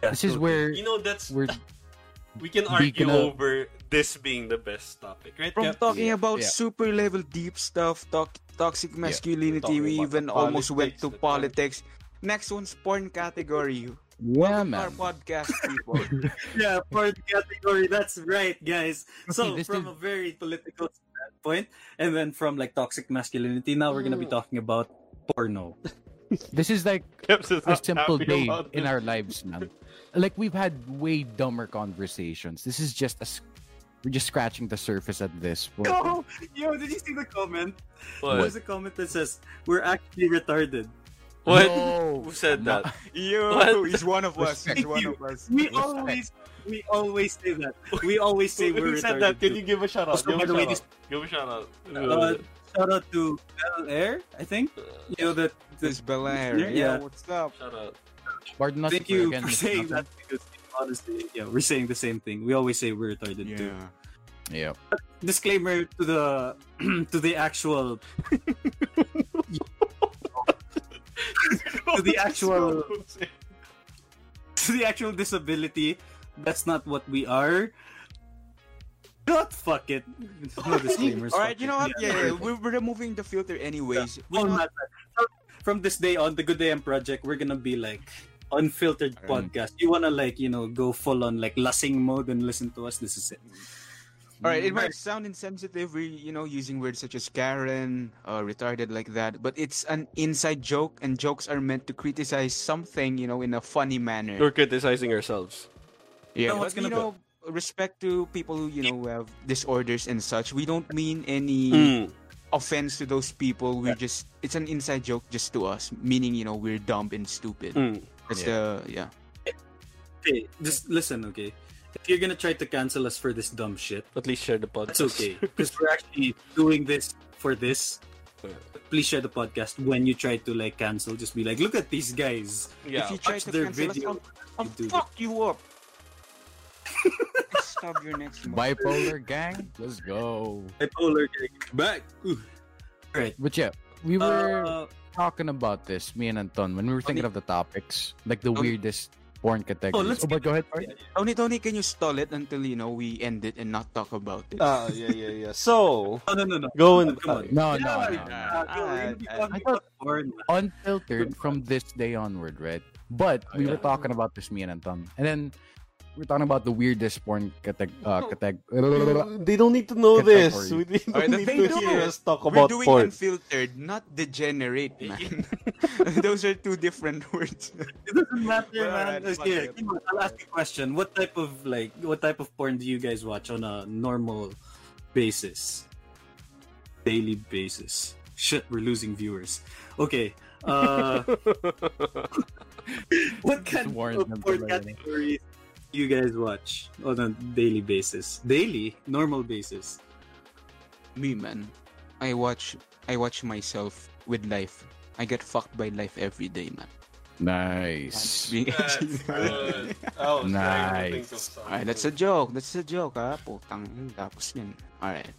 yeah, This is where You know, that's we're we can argue gonna- over this being the best topic, right? From Cap? talking Yeah, about yeah. super level deep stuff, talk, toxic masculinity, Talking we even the almost went to the con- politics. Next one's porn category. yeah, Our podcast people. yeah, porn category. That's right, guys. So this from is- a very political standpoint, and then from like toxic masculinity, now we're gonna be mm. talking about porno. This is like is a simple day in our lives, man. Like we've had way dumber conversations. This is just a s- we're just scratching the surface at this point. Yo, yo, did you see the comment? What? There's a comment that says we're actually retarded. What? No. Who said No. that? Yo, What? he's one of us. Thank He's one of us. We Respect. always, we always say that. We always say Who we're said retarded. that? Can you give a shout out? Also, Give a the way, shout this- out. Give a shout out. Uh, shout out to Bel Air, I think. Uh, you know that. This Belair. Yeah. Yeah, what's up? shout out. Pardon us Thank if we're you again for saying nothing. that because honestly, yeah, we're saying the same thing. We always say we're retarded too. Yeah. Yeah. Disclaimer to the to the actual to the actual to the actual disability. That's not what we are. God, fuck it. No disclaimers. All fuck right, you know what? Yeah. Yeah, we're, we're removing the filter anyways. We Oh, not that. From this day on, the Good AM Project, we're gonna be like unfiltered Alright. podcast. You wanna like you know go full on like lasing mode and listen to us? This is it. All right, it might sound insensitive, we you know, using words such as Karen, uh, retarded like that, but it's an inside joke, and jokes are meant to criticize something, you know, in a funny manner. We're criticizing ourselves. Yeah, No, but you gonna know, respect to people who you know who have disorders and such. We don't mean any Mm. offense to those people. We just it's an inside joke just to us, meaning you know we're dumb and stupid. Mm. That's the yeah. Okay, just listen, okay. If you're gonna try to cancel us for this dumb shit, At least share the podcast. that's okay because we're actually doing this for this. Please share the podcast when you try to like cancel. Just be like, look at these guys. yeah. if you try watch to their cancel us, video. I'll, I'll do. fuck you up. Stop your next month. Bipolar gang, let's go. Bipolar gang back. Ooh. Right. But yeah, we were Uh, talking about this, me and Anton, when we were thinking of the topics, like the Okay. weirdest porn categories. let's but go ahead. Parth. Tony, Tony, can you stall it until you know we end it and not talk about it? Ah, yeah, yeah, yeah. So, no, no, no, no. go and Come on. No, no, no, no. yeah, yo, we're gonna be I- I thought- about porn, man. Unfiltered from this day onward, right? But we were talking about this, me and Anton, and then we're talking about the weirdest porn categ uh, categ they don't need to know this. We don't Alright, need they to do. hear us talk We're about doing porn. unfiltered, not degenerate, man. Those are two different words. It doesn't matter, Well, man. alright, Let's fuck hear it. it. Come on, I'll ask you a question. What type of like what type of porn do you guys watch on a normal basis? Daily basis. Shit, we're losing viewers. Okay. Uh what kind of porn categories do you guys watch on a daily basis? Daily? Normal basis. Me, man. I watch. I watch myself with life. I get fucked by life every day, man. Nice. That's good. I was trying to think of Nice. Alright, that's a joke. That's a joke, ha? Putang. Tapos yun. Alright.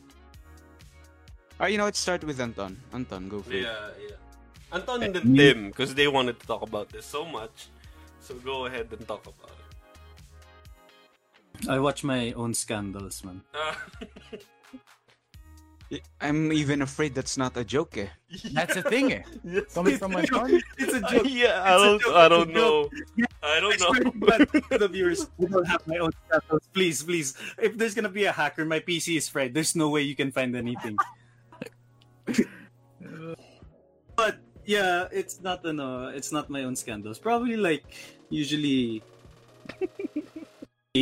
Alright, you know what? Start with Anton. Anton, go for it. Yeah, yeah. Anton eh, and then Tim, because they wanted to talk about this so much. So go ahead and talk about it. I watch my own scandals, man. Uh, I'm even afraid that's not a joke, eh. That's a thing, eh? yes. Coming from Anton, It's a Uh, joke. yeah, I It's a don't, joke, I don't know. I don't know. to God, to the viewers, I don't have my own scandals. Please, please. If there's gonna be a hacker, my PC is fried. There's no way you can find anything. but yeah, it's not ano, it's not my own scandals. Probably like usually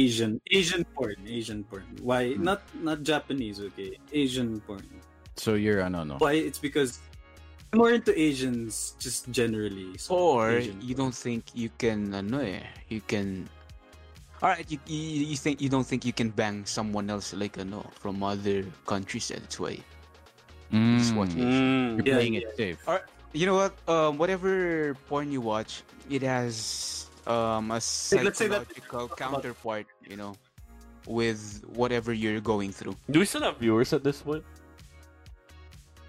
Asian Asian porn, Asian porn. Why Hmm. not not Japanese, okay? Asian porn. So you're ano no. No. Why? It's because I'm more into Asians just generally. So Or Asian you porn. don't think you can ano eh, you can all right, you, you, you think you don't think you can bang someone else like ano from other countries and that's why just watch Mm. it. Mm. You're Yeah, playing yeah. it safe. Or you know what? Um, whatever porn you watch, it has um a let's that- psychological counterpart, you know, with whatever you're going through. Do we still have viewers at this point?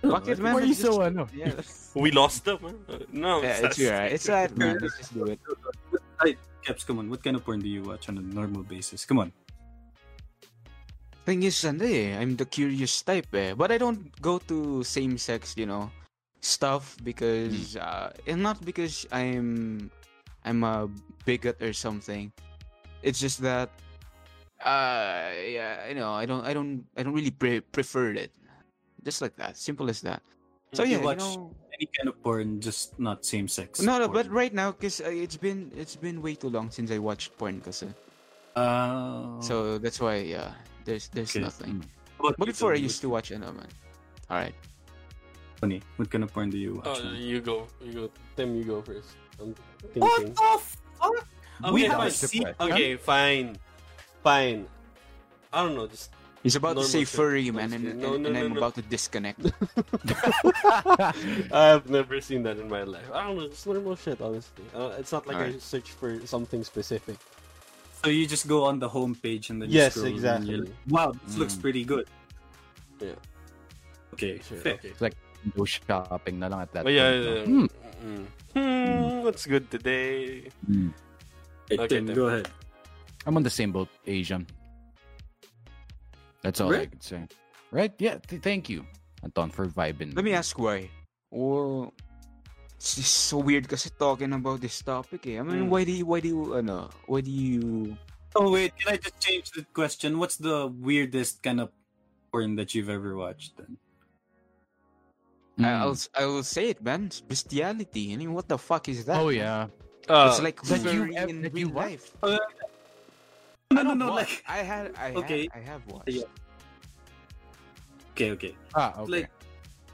Fuck it, man. Why are you let's so just- ano? Yeah, We lost them. Huh? Uh, No, yeah, it's alright. It's alright, man. Let's just do it. Hey, Caps, come on. What kind of porn do you watch on a normal basis? Come on. Thing is, ano eh, I'm the curious type eh. But I don't go to same sex, you know, stuff because uh, and not because I'm I'm a bigot or something. It's just that uh yeah, you know, I don't I don't I don't really pre- prefer it. Just like that. Simple as that. So You yeah, you watch know, Any kind of porn, just not same sex. no, no, porn. but right now, cause uh, it's been it's been way too long since I watched porn, cause Uh, so that's why yeah, there's there's Okay. nothing. what But before I used to watch ano man. All right. Funny. What kind of porn do you watch? Oh, man? you go. You go. Tim, you go first. I'm what the fuck? Okay, have a fine. Okay, fine. Fine. I don't know. Just He's about to Normal say shit. furry, man, and, Honestly. No, and, no, and no, I'm no. about to disconnect. I've never seen that in my life. I don't know, it's normal shit, honestly. Uh, it's not like I Alright. search for something specific. So you just go on the homepage and then Yes, you scroll exactly. you're like, wow, this looks Mm. pretty good. Yeah. Okay, Sure, fair. okay. Go shopping na lang at that But yeah, point. yeah, no? Yeah. Mm. Hmm, what's good today? Hey, Okay, Tim, Tim. go ahead. I'm on the same boat, Asian. That's all I Right? could say. Right? Yeah. Th- thank you, Anton, for vibing. Let me ask why. Well, it's just so weird kasi talking about this topic eh. I mean, Mm. why do you, why do you, ano, why do you... Oh wait, can I just change the question? What's the weirdest kind of porn that you've ever watched? Then Mm. I- I'll, I'll say it, man. It's bestiality. I mean, what the fuck is that? Oh man? yeah. Uh, It's like That you furry ev- in that you real what? life. no, no, no, like I had, I Okay. had, I have watched. Yeah. okay, okay. Ah, okay. Like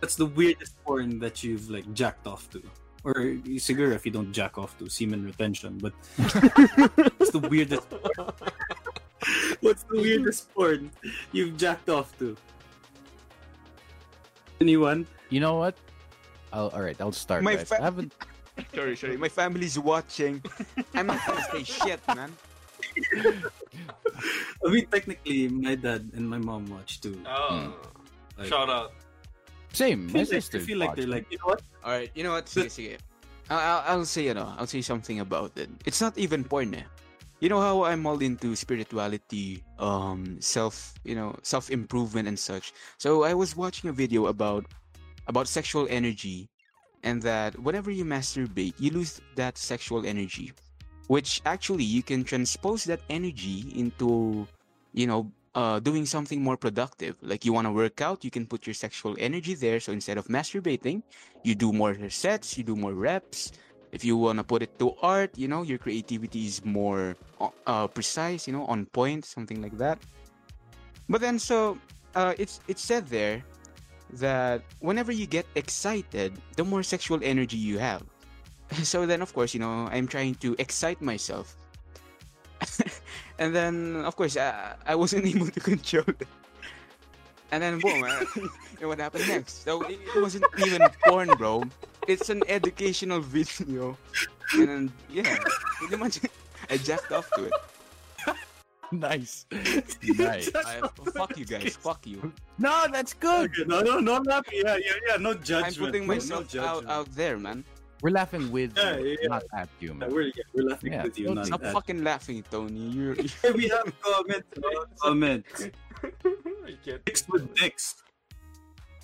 that's the weirdest porn that you've like jacked off to, or siguro if you don't jack off to semen retention, but what's the weirdest? what's the weirdest porn you've jacked off to? Anyone? You know what? I'll, all right, I'll start. My guys. fa- I haven't. Sorry, sorry. My family's watching. I'm not gonna say shit, man. I mean, technically, my dad and my mom watch too. oh, Like, shout out. Same. I My feel, like, I sister. feel like they're like, you know what? All right, you know what? Sige, sige. I'll, I'll, I'll say, you know, I'll say something about it. It's not even porn, eh. You know how I'm all into spirituality, um, self, you know, self improvement and such. So I was watching a video about about sexual energy, and that whenever you masturbate, you lose that sexual energy, which actually you can transpose that energy into, you know, uh, doing something more productive. Like you want to work out, you can put your sexual energy there. So instead of masturbating, you do more sets, you do more reps. If you want to put it to art, you know, your creativity is more uh, uh, precise, you know, on point, something like that. But then, so uh, it's it's said there that whenever you get excited, the more sexual energy you have. So then, of course, you know, I'm trying to excite myself. and then, of course, I, I wasn't able to control it. And then, boom, what happened next? So it, it wasn't even porn, bro. It's an educational video. And then, yeah, pretty much, I jacked off to it. Nice. nice. I, fuck you guys, fuck you. No, that's good. Okay, no, no, no, I'm happy. Yeah, yeah, yeah. No judgment. I'm putting myself no out, out there, man. We're laughing with Yeah, you, yeah. not at you, Yeah, we're, yeah, we're laughing Yeah, with you, don't Stop at- fucking laughing, Tony. You're, Hey, we have comment. uh, comment. I. Dicks with dicks.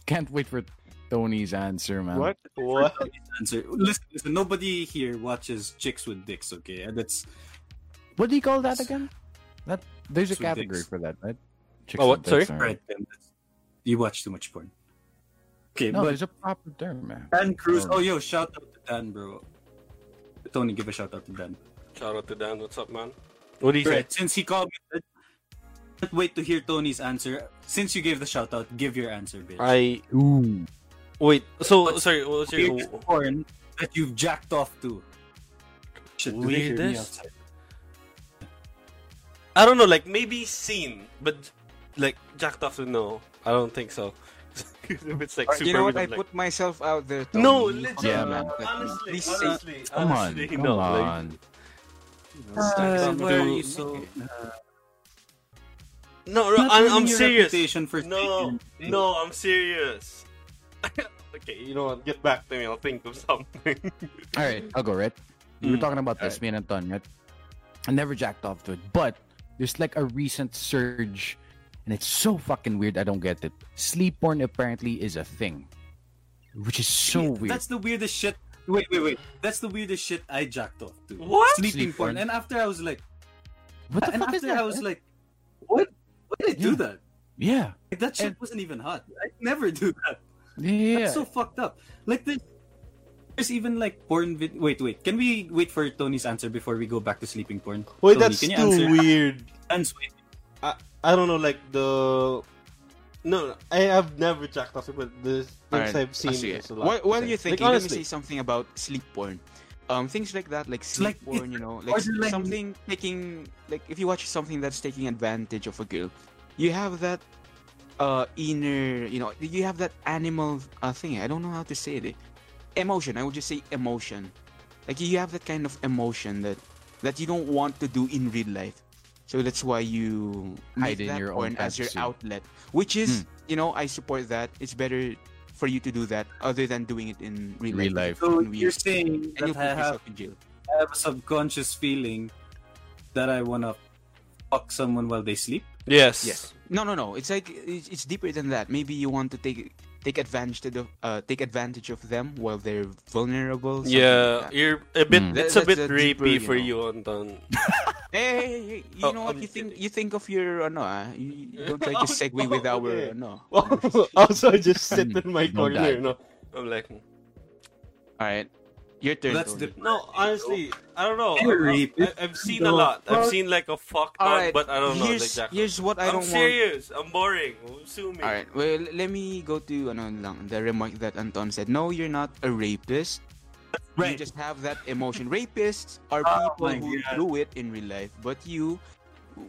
Can't wait for Tony's answer, man. What? What? Answer. Listen, listen. Nobody here watches chicks with dicks. Okay, and that's What do you call that again? That there's a Chicks category dicks. for that, right? Chicks Oh, what? with dicks Sorry? are- right. You watch too much porn. Okay, No, but there's a proper term, man. Dan Cruz. Oh. Yo, shout out to Dan, bro. Tony, give a shout out to Dan. Shout out to Dan. What's up, man? What do you Right, say? since he commented, can't wait to hear Tony's answer. Since you gave the shout out, give your answer, bitch. I Ooh. wait. So What's sorry. What was your weirdest porn that you've jacked off to. Shit, do they hear me Weirdest? Outside? I don't know, like maybe seen, but like jacked off to no. I don't think so. if it's like super you know what? weird, I I'm put myself out there. like, no, Tony. legit, Yeah, man. man. Honestly, Please say- honestly, Come on, honestly, come no. Like, on. Uh, Jacked are you to- so? no, I'm, I'm serious. for No, saying- no, I'm serious. okay, you know what? Get back to me. I'll think of something. All right, I'll go, right? We were Mm. talking about this, me and Anton, right? I never jacked off to it, but there's like a recent surge, and it's so fucking weird. I don't get it. Sleep porn apparently is a thing, which is so Yeah, weird. That's the weirdest shit. Wait, wait, wait. That's the weirdest shit I jacked off to. What? Sleeping Sleep porn. porn. And after I was like, what the and fuck after is that? I was like, what? Why did I do Yeah. that? yeah, Like, that shit And- wasn't even hot. I never do that. yeah. That's so fucked up. Like there's, there's even like porn. Vid- wait, wait. Can we wait for Tony's answer before we go back to sleeping porn? Wait, Tony, that's can you too answer? weird. Dan's. I, I don't know, like the. No, I have never jacked off, but the things Alright, I've seen I see is it. a lot. While, while Like, you're thinking, let me honestly. say something about sleep porn. Um, things like that, like sleep like- porn, you know, like borderline- something taking, like if you watch something that's taking advantage of a girl, you have that uh inner, you know, you have that animal uh, thing. I don't know how to say it. Emotion. I would just say emotion. Like you have that kind of emotion that that you don't want to do in real life. So that's why you Hide make in that your own as your outlet, which is, hmm. you know, I support that. It's better for you to do that other than doing it in real, Real life. life. So you're saying and you that put I have, in jail. I have a subconscious feeling that I wanna fuck someone while they sleep? Yes. Yes. No, no, no. It's like it's, it's deeper than that. Maybe you want to take take advantage to the uh, take advantage of them while they're vulnerable. Yeah, like you're a bit. Mm. It's a bit that's a deeper, rapey you for know. you, Anton. Hey, hey, hey, you Oh, know what? I'm You think you think of your ano ah? You, you don't try to segue with our Okay. ano. also, I just sit in my no corner. No, I'm like, All right, your turn. That's Tony. the no. Honestly, I don't know. You're I, rapist. I, have seen a lot. I've seen like a fuck All ton, right, but I don't know. Here's, Like, Jack. here's what I I'm don't want. I'm serious. I'm boring. Sue me. All right. Well, let me go to ano lang, the remark that Anton said. No, you're not a rapist. Right. You just have that emotion. Rapists are Oh people my who God. do it in real life, but you,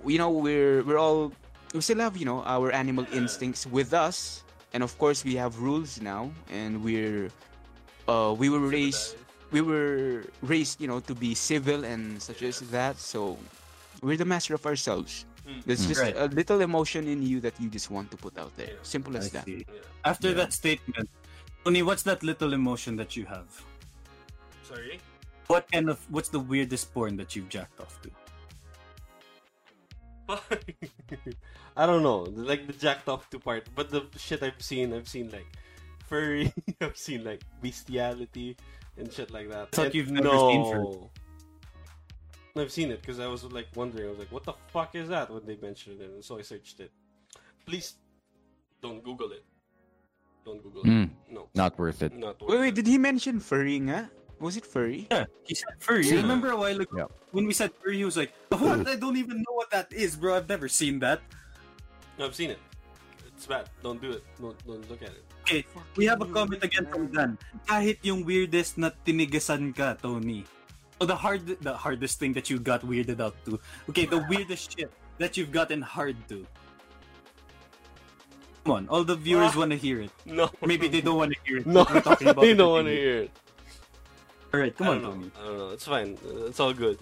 you know, we're we're all we still have you know our animal instincts with us, and of course we have rules now, and we're uh we were raised we were raised you know to be civil and such as that. So we're the master of ourselves. Mm. There's just Right. a little emotion in you that you just want to put out there. Yeah. Simple I as that. see. After Yeah. that statement, Tony, what's that little emotion that you have? Sorry. What kind of what's the weirdest porn that you've jacked off to? I don't know, like the jacked off to part, but the shit I've seen, I've seen like furry, I've seen like bestiality and shit like that. I thought And you've never no. seen furry. I've seen it because I was like wondering. I was like, "What the fuck is that?" When they mentioned it, and so I searched it. Please, don't Google it. Don't Google Mm, it. No, not worth it. not worth Wait, wait, it. did he mention furry Huh? Was it furry? Yeah, he said furry. Yeah. Remember a while ago Yeah. when we said furry, he was like, "What? I don't even know what that is, bro. I've never seen that." I've seen it. It's bad. Don't do it. Don't don't look at it. Okay, we have a comment again from Dan. Kahit yung weirdest na tinigasan ka, Tony. So the hard, the hardest thing that you got weirded out to. Okay, the weirdest shit that you've gotten hard to. Come on, all the viewers want to hear it. No, maybe they don't want to hear it. No, We're talking about they don't want to hear it. All right, come I on, Tony. I don't know. It's fine. It's all good.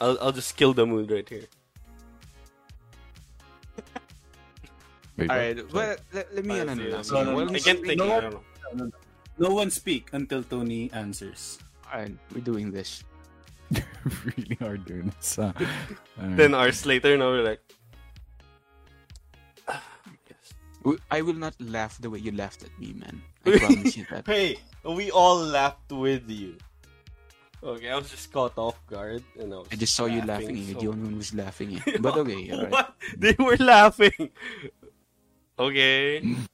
I'll I'll just kill the mood right here. Wait, All well, let, let me I ano feel- lang. So, no, Well, no, I can't think. no I one- don't know. No, no, no one speak until Tony answers. Alright, we're doing this. really hard doing this. huh? Alright. Ten hours later, now we're like, yes. W- I will not laugh the way you laughed at me, man. I promise you that. Hey, we all laughed with you. Okay, I was just caught off guard, and I was. I just saw you laughing. so- The only one who's laughing. Eh. But okay, alright. What? They were laughing. Okay.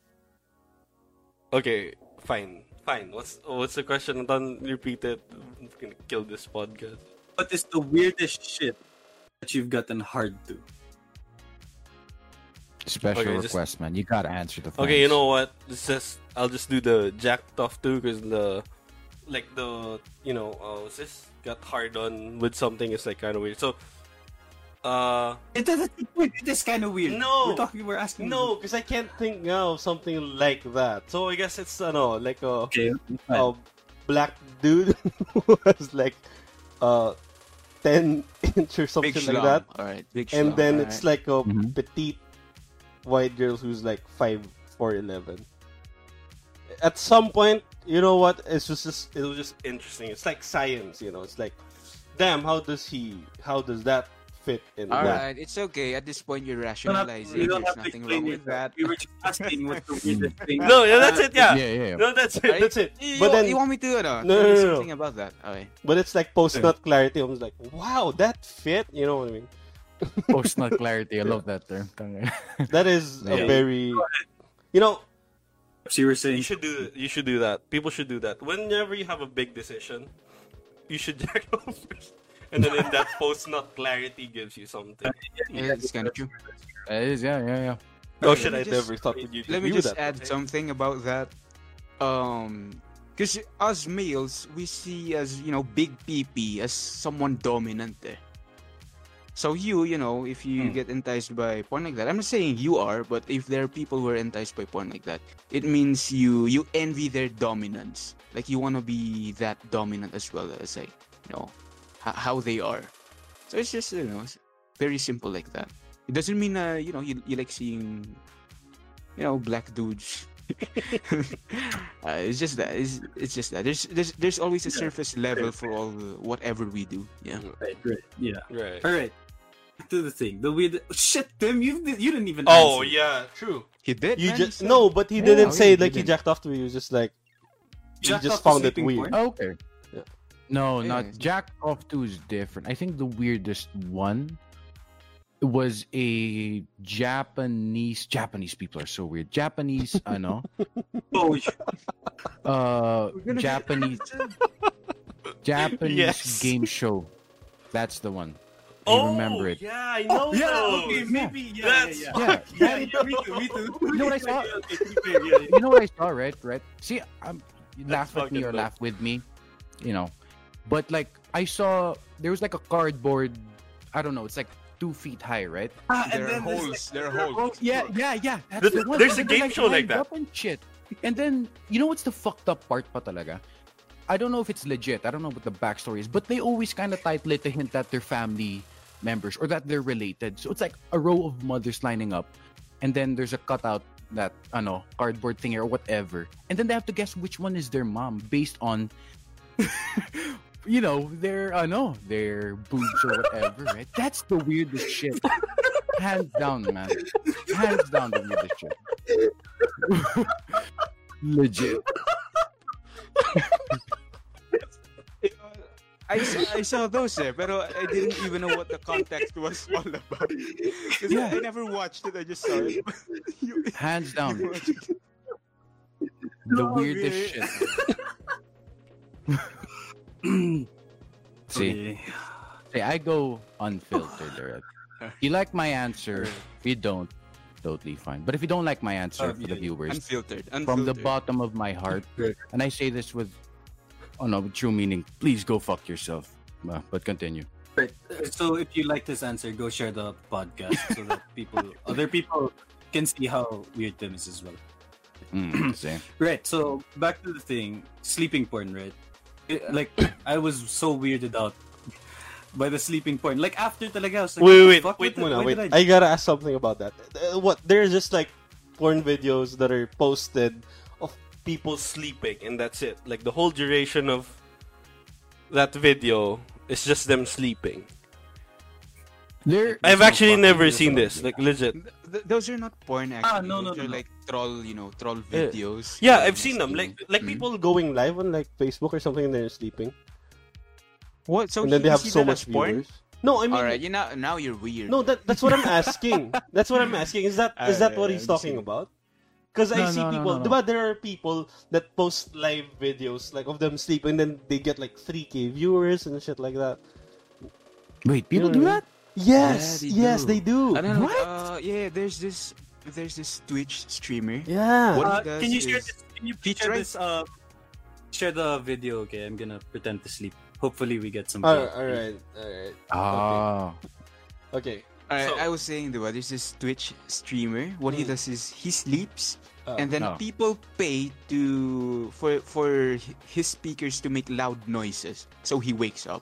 Okay, fine, fine. What's what's the question? Don't repeat it. I'm gonna kill this podcast. What is the weirdest shit that you've gotten hard to? Special Okay, just- request, man. You gotta answer the. Okay, you know what? It's just I'll just do the jacked off too, because the like the you know uh, what's this got hard on with something is like kind of weird. So, uh, It doesn't. It is kind of weird. No. we're talking. We're asking. no, because I can't think now of something like that. so I guess it's uh, no like a Okay. a black dude who has like uh 10 inch or something Big like schlong. that. All right, big And schlong, then all it's right. like a Mhm. petite white girl who's like 5 4 11. At some point, you know what? It's just, just it was just interesting. It's like science, you know. It's like, damn, how does he? How does that fit in All Yeah. right, it's okay. At this point, you're You don't have, rationalizing. you don't There's have nothing wrong with that. We were just asking what's the weirdest thing. No, yeah, that's it. Yeah, Yeah, yeah. yeah. no, that's it. Right? That's it. You, But then- you want me to uh, No, tell no, you no, no. something about that? Okay. but it's like post nut clarity. I was like, wow, that fit. You know what I mean? Post nut clarity. I love that term. That is Yeah. a very, you know, So you were saying. You should do. You should do that. People should do that. Whenever you have a big decision, you should jack off first, and then in that post nut clarity gives you something. Yeah, that's kind of true. it is. Yeah, yeah, yeah. oh Let shit, I just- never thought that you Let me just that. add something about that. Um, because us males, we see as you know big PP as someone dominant. Eh. So you, you know, if you Hmm. get enticed by porn like that, I'm not saying you are, but if there are people who are enticed by porn like that, it means you you envy their dominance. Like you want to be that dominant as well as like, you know, h- how they are. So it's just you know, very simple like that. It doesn't mean uh, you know you, you like seeing you know black dudes uh, it's just that it's, it's just that there's there's there's always a surface level for all the, whatever we do yeah Right, right, yeah. Right. All right. Back to the thing. The weird. Shit, Tim, you you didn't even. Oh answer. yeah, true. he did You man, just he no, but he Yeah, didn't oh, say yeah, like he he didn't. jacked off to me. He was just like he just found it weird. porn? Okay. Yeah. No, Yeah, not Jack off two is different. I think the weirdest one was a Japanese. Japanese people are so weird. Japanese, I know. Oh, Uh, Japanese. Japanese Yes. game show. That's the one. I oh, remember it. Yeah, I know. yeah. those. Okay, maybe. Yeah, That's yeah, Yeah, yeah. yeah, yeah, me too. Me too. You know what I saw? Okay, to be yeah, yeah. you know what I saw, right? Right. See, um, you laugh at me or dope. laugh with me, you know. But like, I saw there was like a cardboard. I don't know. It's like two feet high, right? Ah, and there are then holes like, there are there holes Yeah, yeah, yeah. That's There's- the there's a they're, game show like that. And shit. And then you know what's the fucked up part, pa talaga? I don't know if it's legit. I don't know what the backstory is, but they always kind of title it to hint that they're family members or that they're related. So it's like a row of mothers lining up, and then there's a cutout that ano cardboard thing or whatever, and then they have to guess which one is their mom based on. You know, their ano, their boobs or whatever, right? That's the weirdest shit. Hands down, man. Hands down the weirdest shit. Legit. I saw, I saw those eh, pero I didn't even know what the context was all about. 'Cause Yeah. I never watched it, I just saw it. You- Hands down. you it. The No, weirdest man. shit. See, Okay. see, I go unfiltered, alright? You like my answer. If you don't, totally fine. But if you don't like my answer Oh, for the viewers, Unfiltered, unfiltered. from the bottom of my heart, and I say this with, oh no, true meaning, please go fuck yourself. Uh, but continue. Right. Uh, So if you like this answer, go share the podcast so that people, other people, can see how weird Tim is as well. Mm, see. Right. So back to the thing, sleeping porn. Right. It- like I was so weirded out by the sleeping porn. Like after talaga, I was like, Wait, the wait, wait, muna, wait. did I gotta ask something about that. Uh, what? There's just like porn videos that are posted of people sleeping, and that's it. Like the whole duration of that video is just them sleeping. There, I've no actually never seen this. it. Like legit. Th- those are not porn actually. Ah, no, no, Those are no, no. like troll, you know, troll videos. Yeah, of I've seen them. Like like Mm. people going live on like Facebook or something and they're sleeping. What? So and then they have so much porn? viewers. No, I mean All right, you know now you're weird. No, that that's what I'm asking. that's what I'm asking. Is that is Ah, that what yeah, he's talking seeing. about? Because I see no, no, people, no, no. diba, there are people that post live videos like of them sleeping, and then they get like 3k viewers and shit like that. Wait, people do that? Yes, they yes, do. they do. I don't know. What? Uh, yeah, there's this there's this Twitch streamer. Yeah. What he Uh, does can you share is- this? Can you he share tried- this? Uh, share the video. Okay, I'm gonna pretend to sleep. Hopefully, we get some. All right, all right, all right. Ah. Okay. Alright, So- I was saying, diba, there's this Twitch streamer. What he Mm. does is he sleeps, Uh, and then Oh. people pay to for for his speakers to make loud noises, so he wakes up.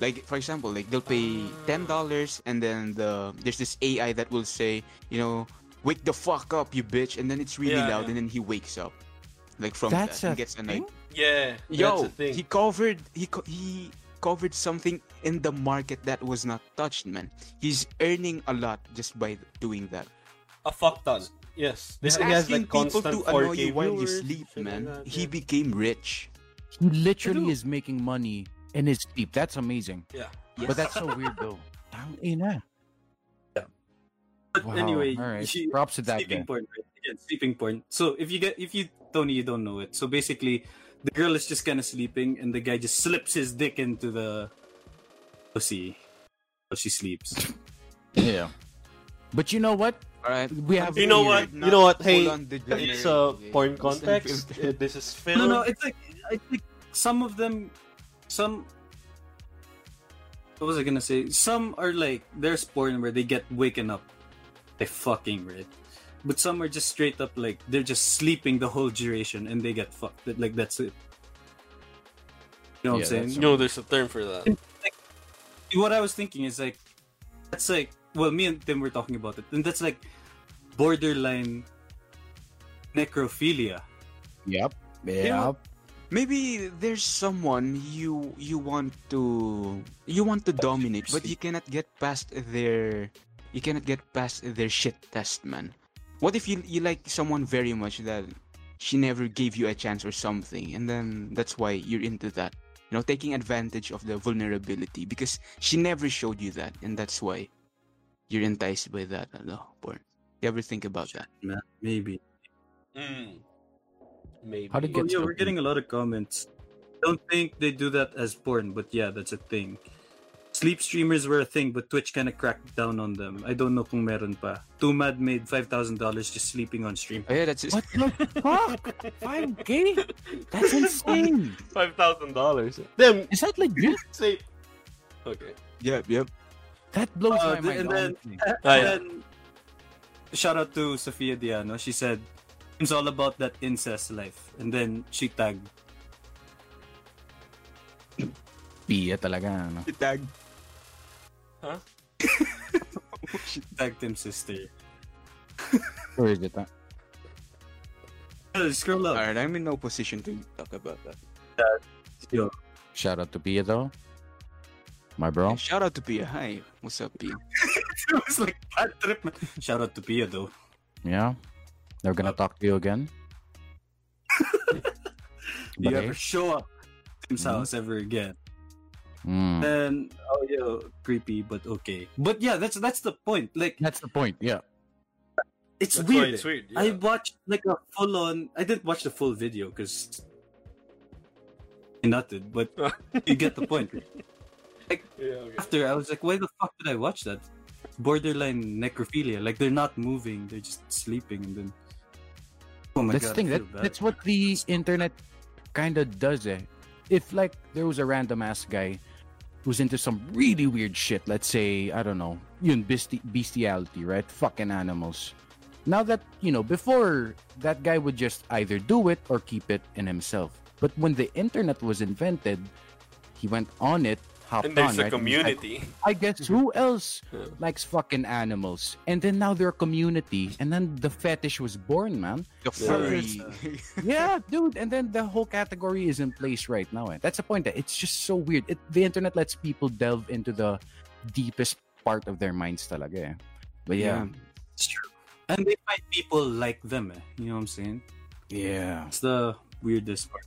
Like for example, like they'll pay ten dollars, and then the there's this AI that will say, you know, wake the fuck up, you bitch, and then it's really Yeah, loud, yeah. and then he wakes up, like from That's that, a and gets thing? annoyed. Yeah. Yo, That's the thing. he covered he co- he covered something in the market that was not touched, man. He's earning a lot just by doing that. A fuck ton. yes, He's he has asking like people to annoy you while you sleep, shit like man. that, He became rich. He literally is making money in it's deep. That's amazing. Yeah. But that's so weird though. Tang ina. But Wow. anyway, all right. she- Props to that sleeping guy. porn. Right? Yeah, sleeping porn. So if you get if you Tony, you don't know it. So basically, the girl is just kind of sleeping, and the guy just slips his dick into the pussy while she sleeps. Yeah. But you know what? All right. We have You know what? You know what? Hey, Full-on degenerate, it's a okay? porn It's context. unfiltered. This is film. no, no, it's like I think some of them, some. What was I gonna say? Some are like there's porn where they get waken up, they fucking right, but some are just straight up like they're just sleeping the whole duration and they get fucked. Like that's it. You know what Yeah, I'm saying? that's- You there's a term for that. what I was thinking is like that's like well me and Tim were talking about it and that's like borderline necrophilia. Yep. Yeah. Yep. Maybe there's someone you you want to you want to dominate, but you cannot get past their you cannot get past their shit test, man. What if you you like someone very much that she never gave you a chance or something, and then that's why you're into that. You know, taking advantage of the vulnerability because she never showed you that, and that's why you're enticed by that. Ano, porn. You ever think about that? Man, maybe. Mm. Maybe. How did Oh, Gets yeah, we're getting a lot of comments. Don't think they do that as porn, but yeah, that's a thing. Sleep streamers were a thing, but Twitch kind of cracked down on them. I don't know kung meron pa. Tumad made five thousand dollars just sleeping on stream. Oh yeah, that's What the fuck? 5K? That's insane. Five thousand dollars. Them Is that legit? say. Okay. Yep, yep. That blows Uh, my mind. and then- honestly. Yeah. And then, shout out to Sofia Diano. She said it's all about that incest life, and then she tagged Pia talaga. No? Tag. she tagged him sister. Or is it? ah? Uh, Scroll up. Alright, I'm in no position to talk about that. Yo, Shout out to Pia though. My bro. Shout out to Pia. Hi, what's up, Pia? it was like bad trip. Shout out to Pia though. Yeah. They're gonna talk to you again. You But, ever show up at Tim's Mhm. house ever again? mm, Then oh yo, creepy, but okay. But yeah, that's that's the point. Like that's the point. Yeah. it's That's weird. it's weird. I watched like a full on. I didn't watch the full video because I nutted, but you get the point. Yeah, okay. After I was like, why the fuck did I watch that? Borderline necrophilia. Like they're not moving, they're just sleeping, and then. Oh that's god! the thing. That, that's what the internet kind of does. Eh. If like there was a random ass guy who's into some really weird shit, let's say I don't know, yun besti- bestiality, right? Fucking animals. Now that you know, before that guy would just either do it or keep it in himself. But when the internet was invented, he went on it, hopped And there's on, a right? and like, community. I guess who else likes fucking animals? And then now they're a community, and then the fetish was born, man. The furry. yeah, dude. And then the whole category is in place right now. Eh. That's the point. That it's just so weird. It, the internet lets people delve into the deepest part of their minds, talaga. Eh. But yeah, It's true. And they find people like them. Eh. You know what I'm saying? yeah. It's the weirdest part.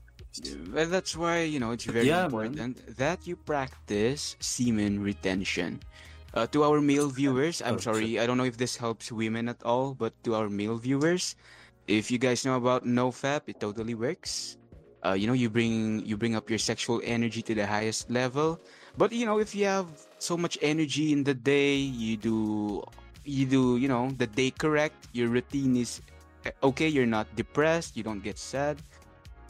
Well, that's why you know it's very Yeah, man. important that you practice semen retention. Uh, to our male viewers, I'm sorry, I don't know if this helps women at all, but to our male viewers, If you guys know about NoFap, it totally works. Uh, you know, you bring you bring up your sexual energy to the highest level. But you know, if you have so much energy in the day, you do you do you know the day correct. Your routine is uh, okay. You're not depressed. You don't get sad.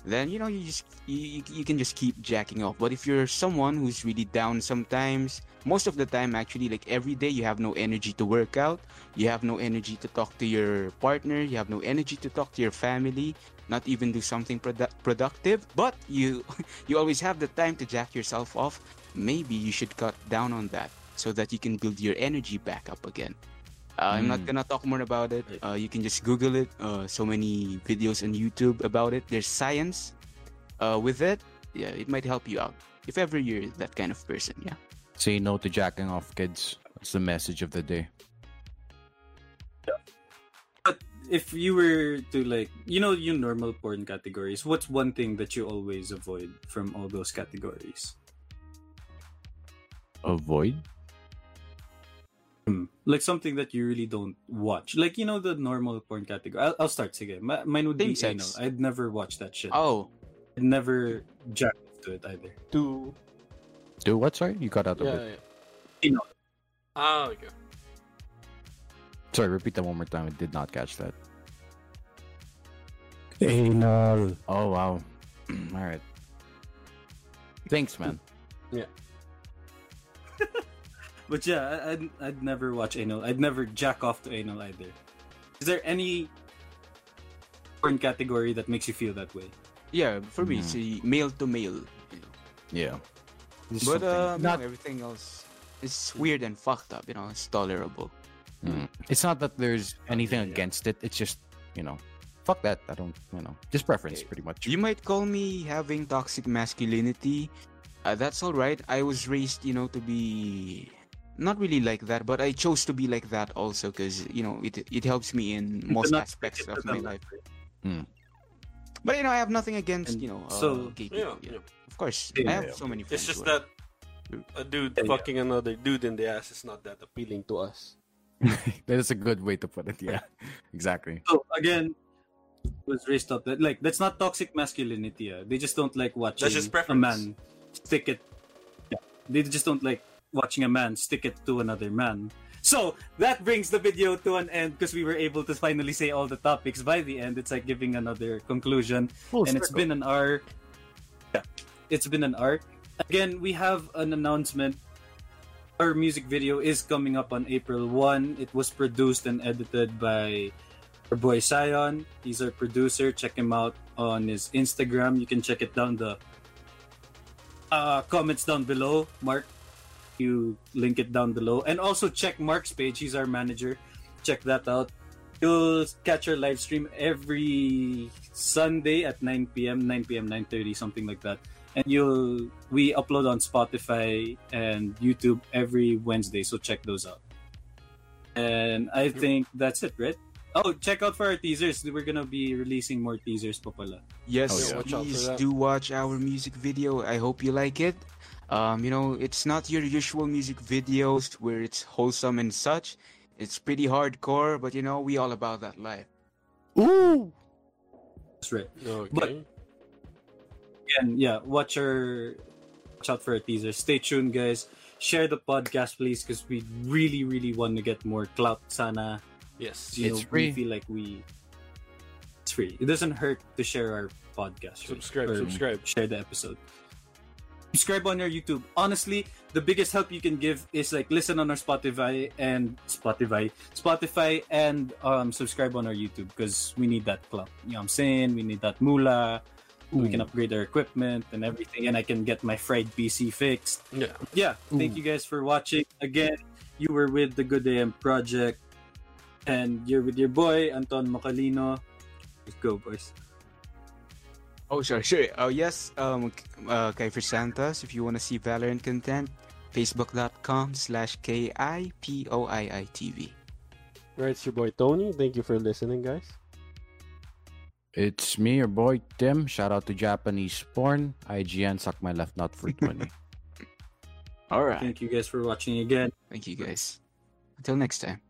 Then you know you just you, you- can just keep jacking off. But if you're someone who's really down sometimes, most of the time actually like every day you have no energy to work out you have no energy to talk to your partner you have no energy to talk to your family not even do something produ- productive but you you always have the time to jack yourself off maybe you should cut down on that so that you can build your energy back up again uh, i'm not Mm. gonna talk more about it uh, you can just google it uh, so many videos on youtube about it there's science uh, with it yeah it might help you out if ever you're that kind of person yeah Say no to jacking off, kids. That's the message of the day. But if you were to like, you know, your normal porn categories, what's one thing that you always avoid from all those categories? Avoid. Hmm. Like something that you really don't watch, like you know the normal porn category. I'll, I'll start again. Ma- Mine would be Same anal. I'd never watch that shit. oh I'd never jack off to it either. Do... Do what? Sorry, you got out a Yeah, bit. yeah. Ah, okay. Sorry, repeat that one more time. I did not catch that. Anal. Oh wow. All right. Thanks, man. But yeah, I- I'd, I'd never watch anal. I'd never jack off to anal either. Is there any porn category that makes you feel that way? Yeah, for me, it's a male to male. You know. Yeah. Just But uh, not. no, everything else is weird and fucked up. You know, it's tolerable. Mm. It's not that there's anything yeah, yeah. against it. It's just you know, fuck that. I don't. You know, just preference, Okay. pretty much. You might call me having toxic masculinity. Uh, that's all right. I was raised, you know, to be not really like that, but I chose to be like that also because you know it it helps me in most not aspects of my life. Hmm. But you know, I have nothing against And you know uh, so- gay Yeah, people. Yeah. yeah. Of course, Yeah, I have yeah. so many friends. It's just that a dude Yeah, yeah. fucking another dude in the ass is not that appealing. Appealing to us. That's a good way to put it. Yeah, exactly. So again, was raised up that like that's not toxic masculinity. Ah. They just don't like watching that's just a man stick it. Yeah, they just don't like watching a man stick it to another man. So that brings the video to an end because we were able to finally say all the topics by the end. It's like giving another conclusion, and it's been an hour. Yeah, it's been an hour. Again, we have an announcement. Our music video is coming up on April 1. It was produced and edited by our boy Scion. He's our producer. Check him out on his Instagram. You can check it down the uh, comments down below. Mark, you link it down below. And also check Mark's page. He's our manager. Check that out. You'll catch our live stream every Sunday at 9 p.m., 9 p.m., 9.30, something like that. And you'll we upload on Spotify and YouTube every Wednesday, so check those out. And I think that's it, right? Oh, check out for our teasers. We're gonna be releasing more teasers, papala. Yes, Oh, yeah. Watch out for please that. do watch our music video. I hope you like it. Um, you know, it's not your usual music videos where it's wholesome and such. It's pretty hardcore, but you know, we all about that life. Ooh. That's right. Okay. But- Again, yeah, watch our watch out for a teaser. Stay tuned, guys. Share the podcast, please, because we really, really want to get more clout. Sana, yes. you It's know, free. We feel like we. It's free. It doesn't hurt to share our podcast. right? Subscribe, Or subscribe. Share the episode. Subscribe on our YouTube. Honestly, the biggest help you can give is like listen on our Spotify and Spotify, Spotify, and um, subscribe on our YouTube because we need that club. You know what I'm saying? We need that moolah. We can upgrade our equipment and everything, and I can get my fried PC fixed. Yeah. Yeah, thank you guys for watching. Again, you were with the Good AM Project, and you're with your boy Anton Macalino. Let's go, boys. Oh, sure, sure. Oh, yes. Um, uh, Kaifer Santos. If you want to see Valorant content, facebook.com slash K I P O I I T V. Right, it's your boy Tony. Thank you for listening, guys. It's me, your boy Tim. Shout out to Japanese porn. IGN suck my left nut for 20. All right. Thank you guys for watching again. Thank you, guys. Until next time.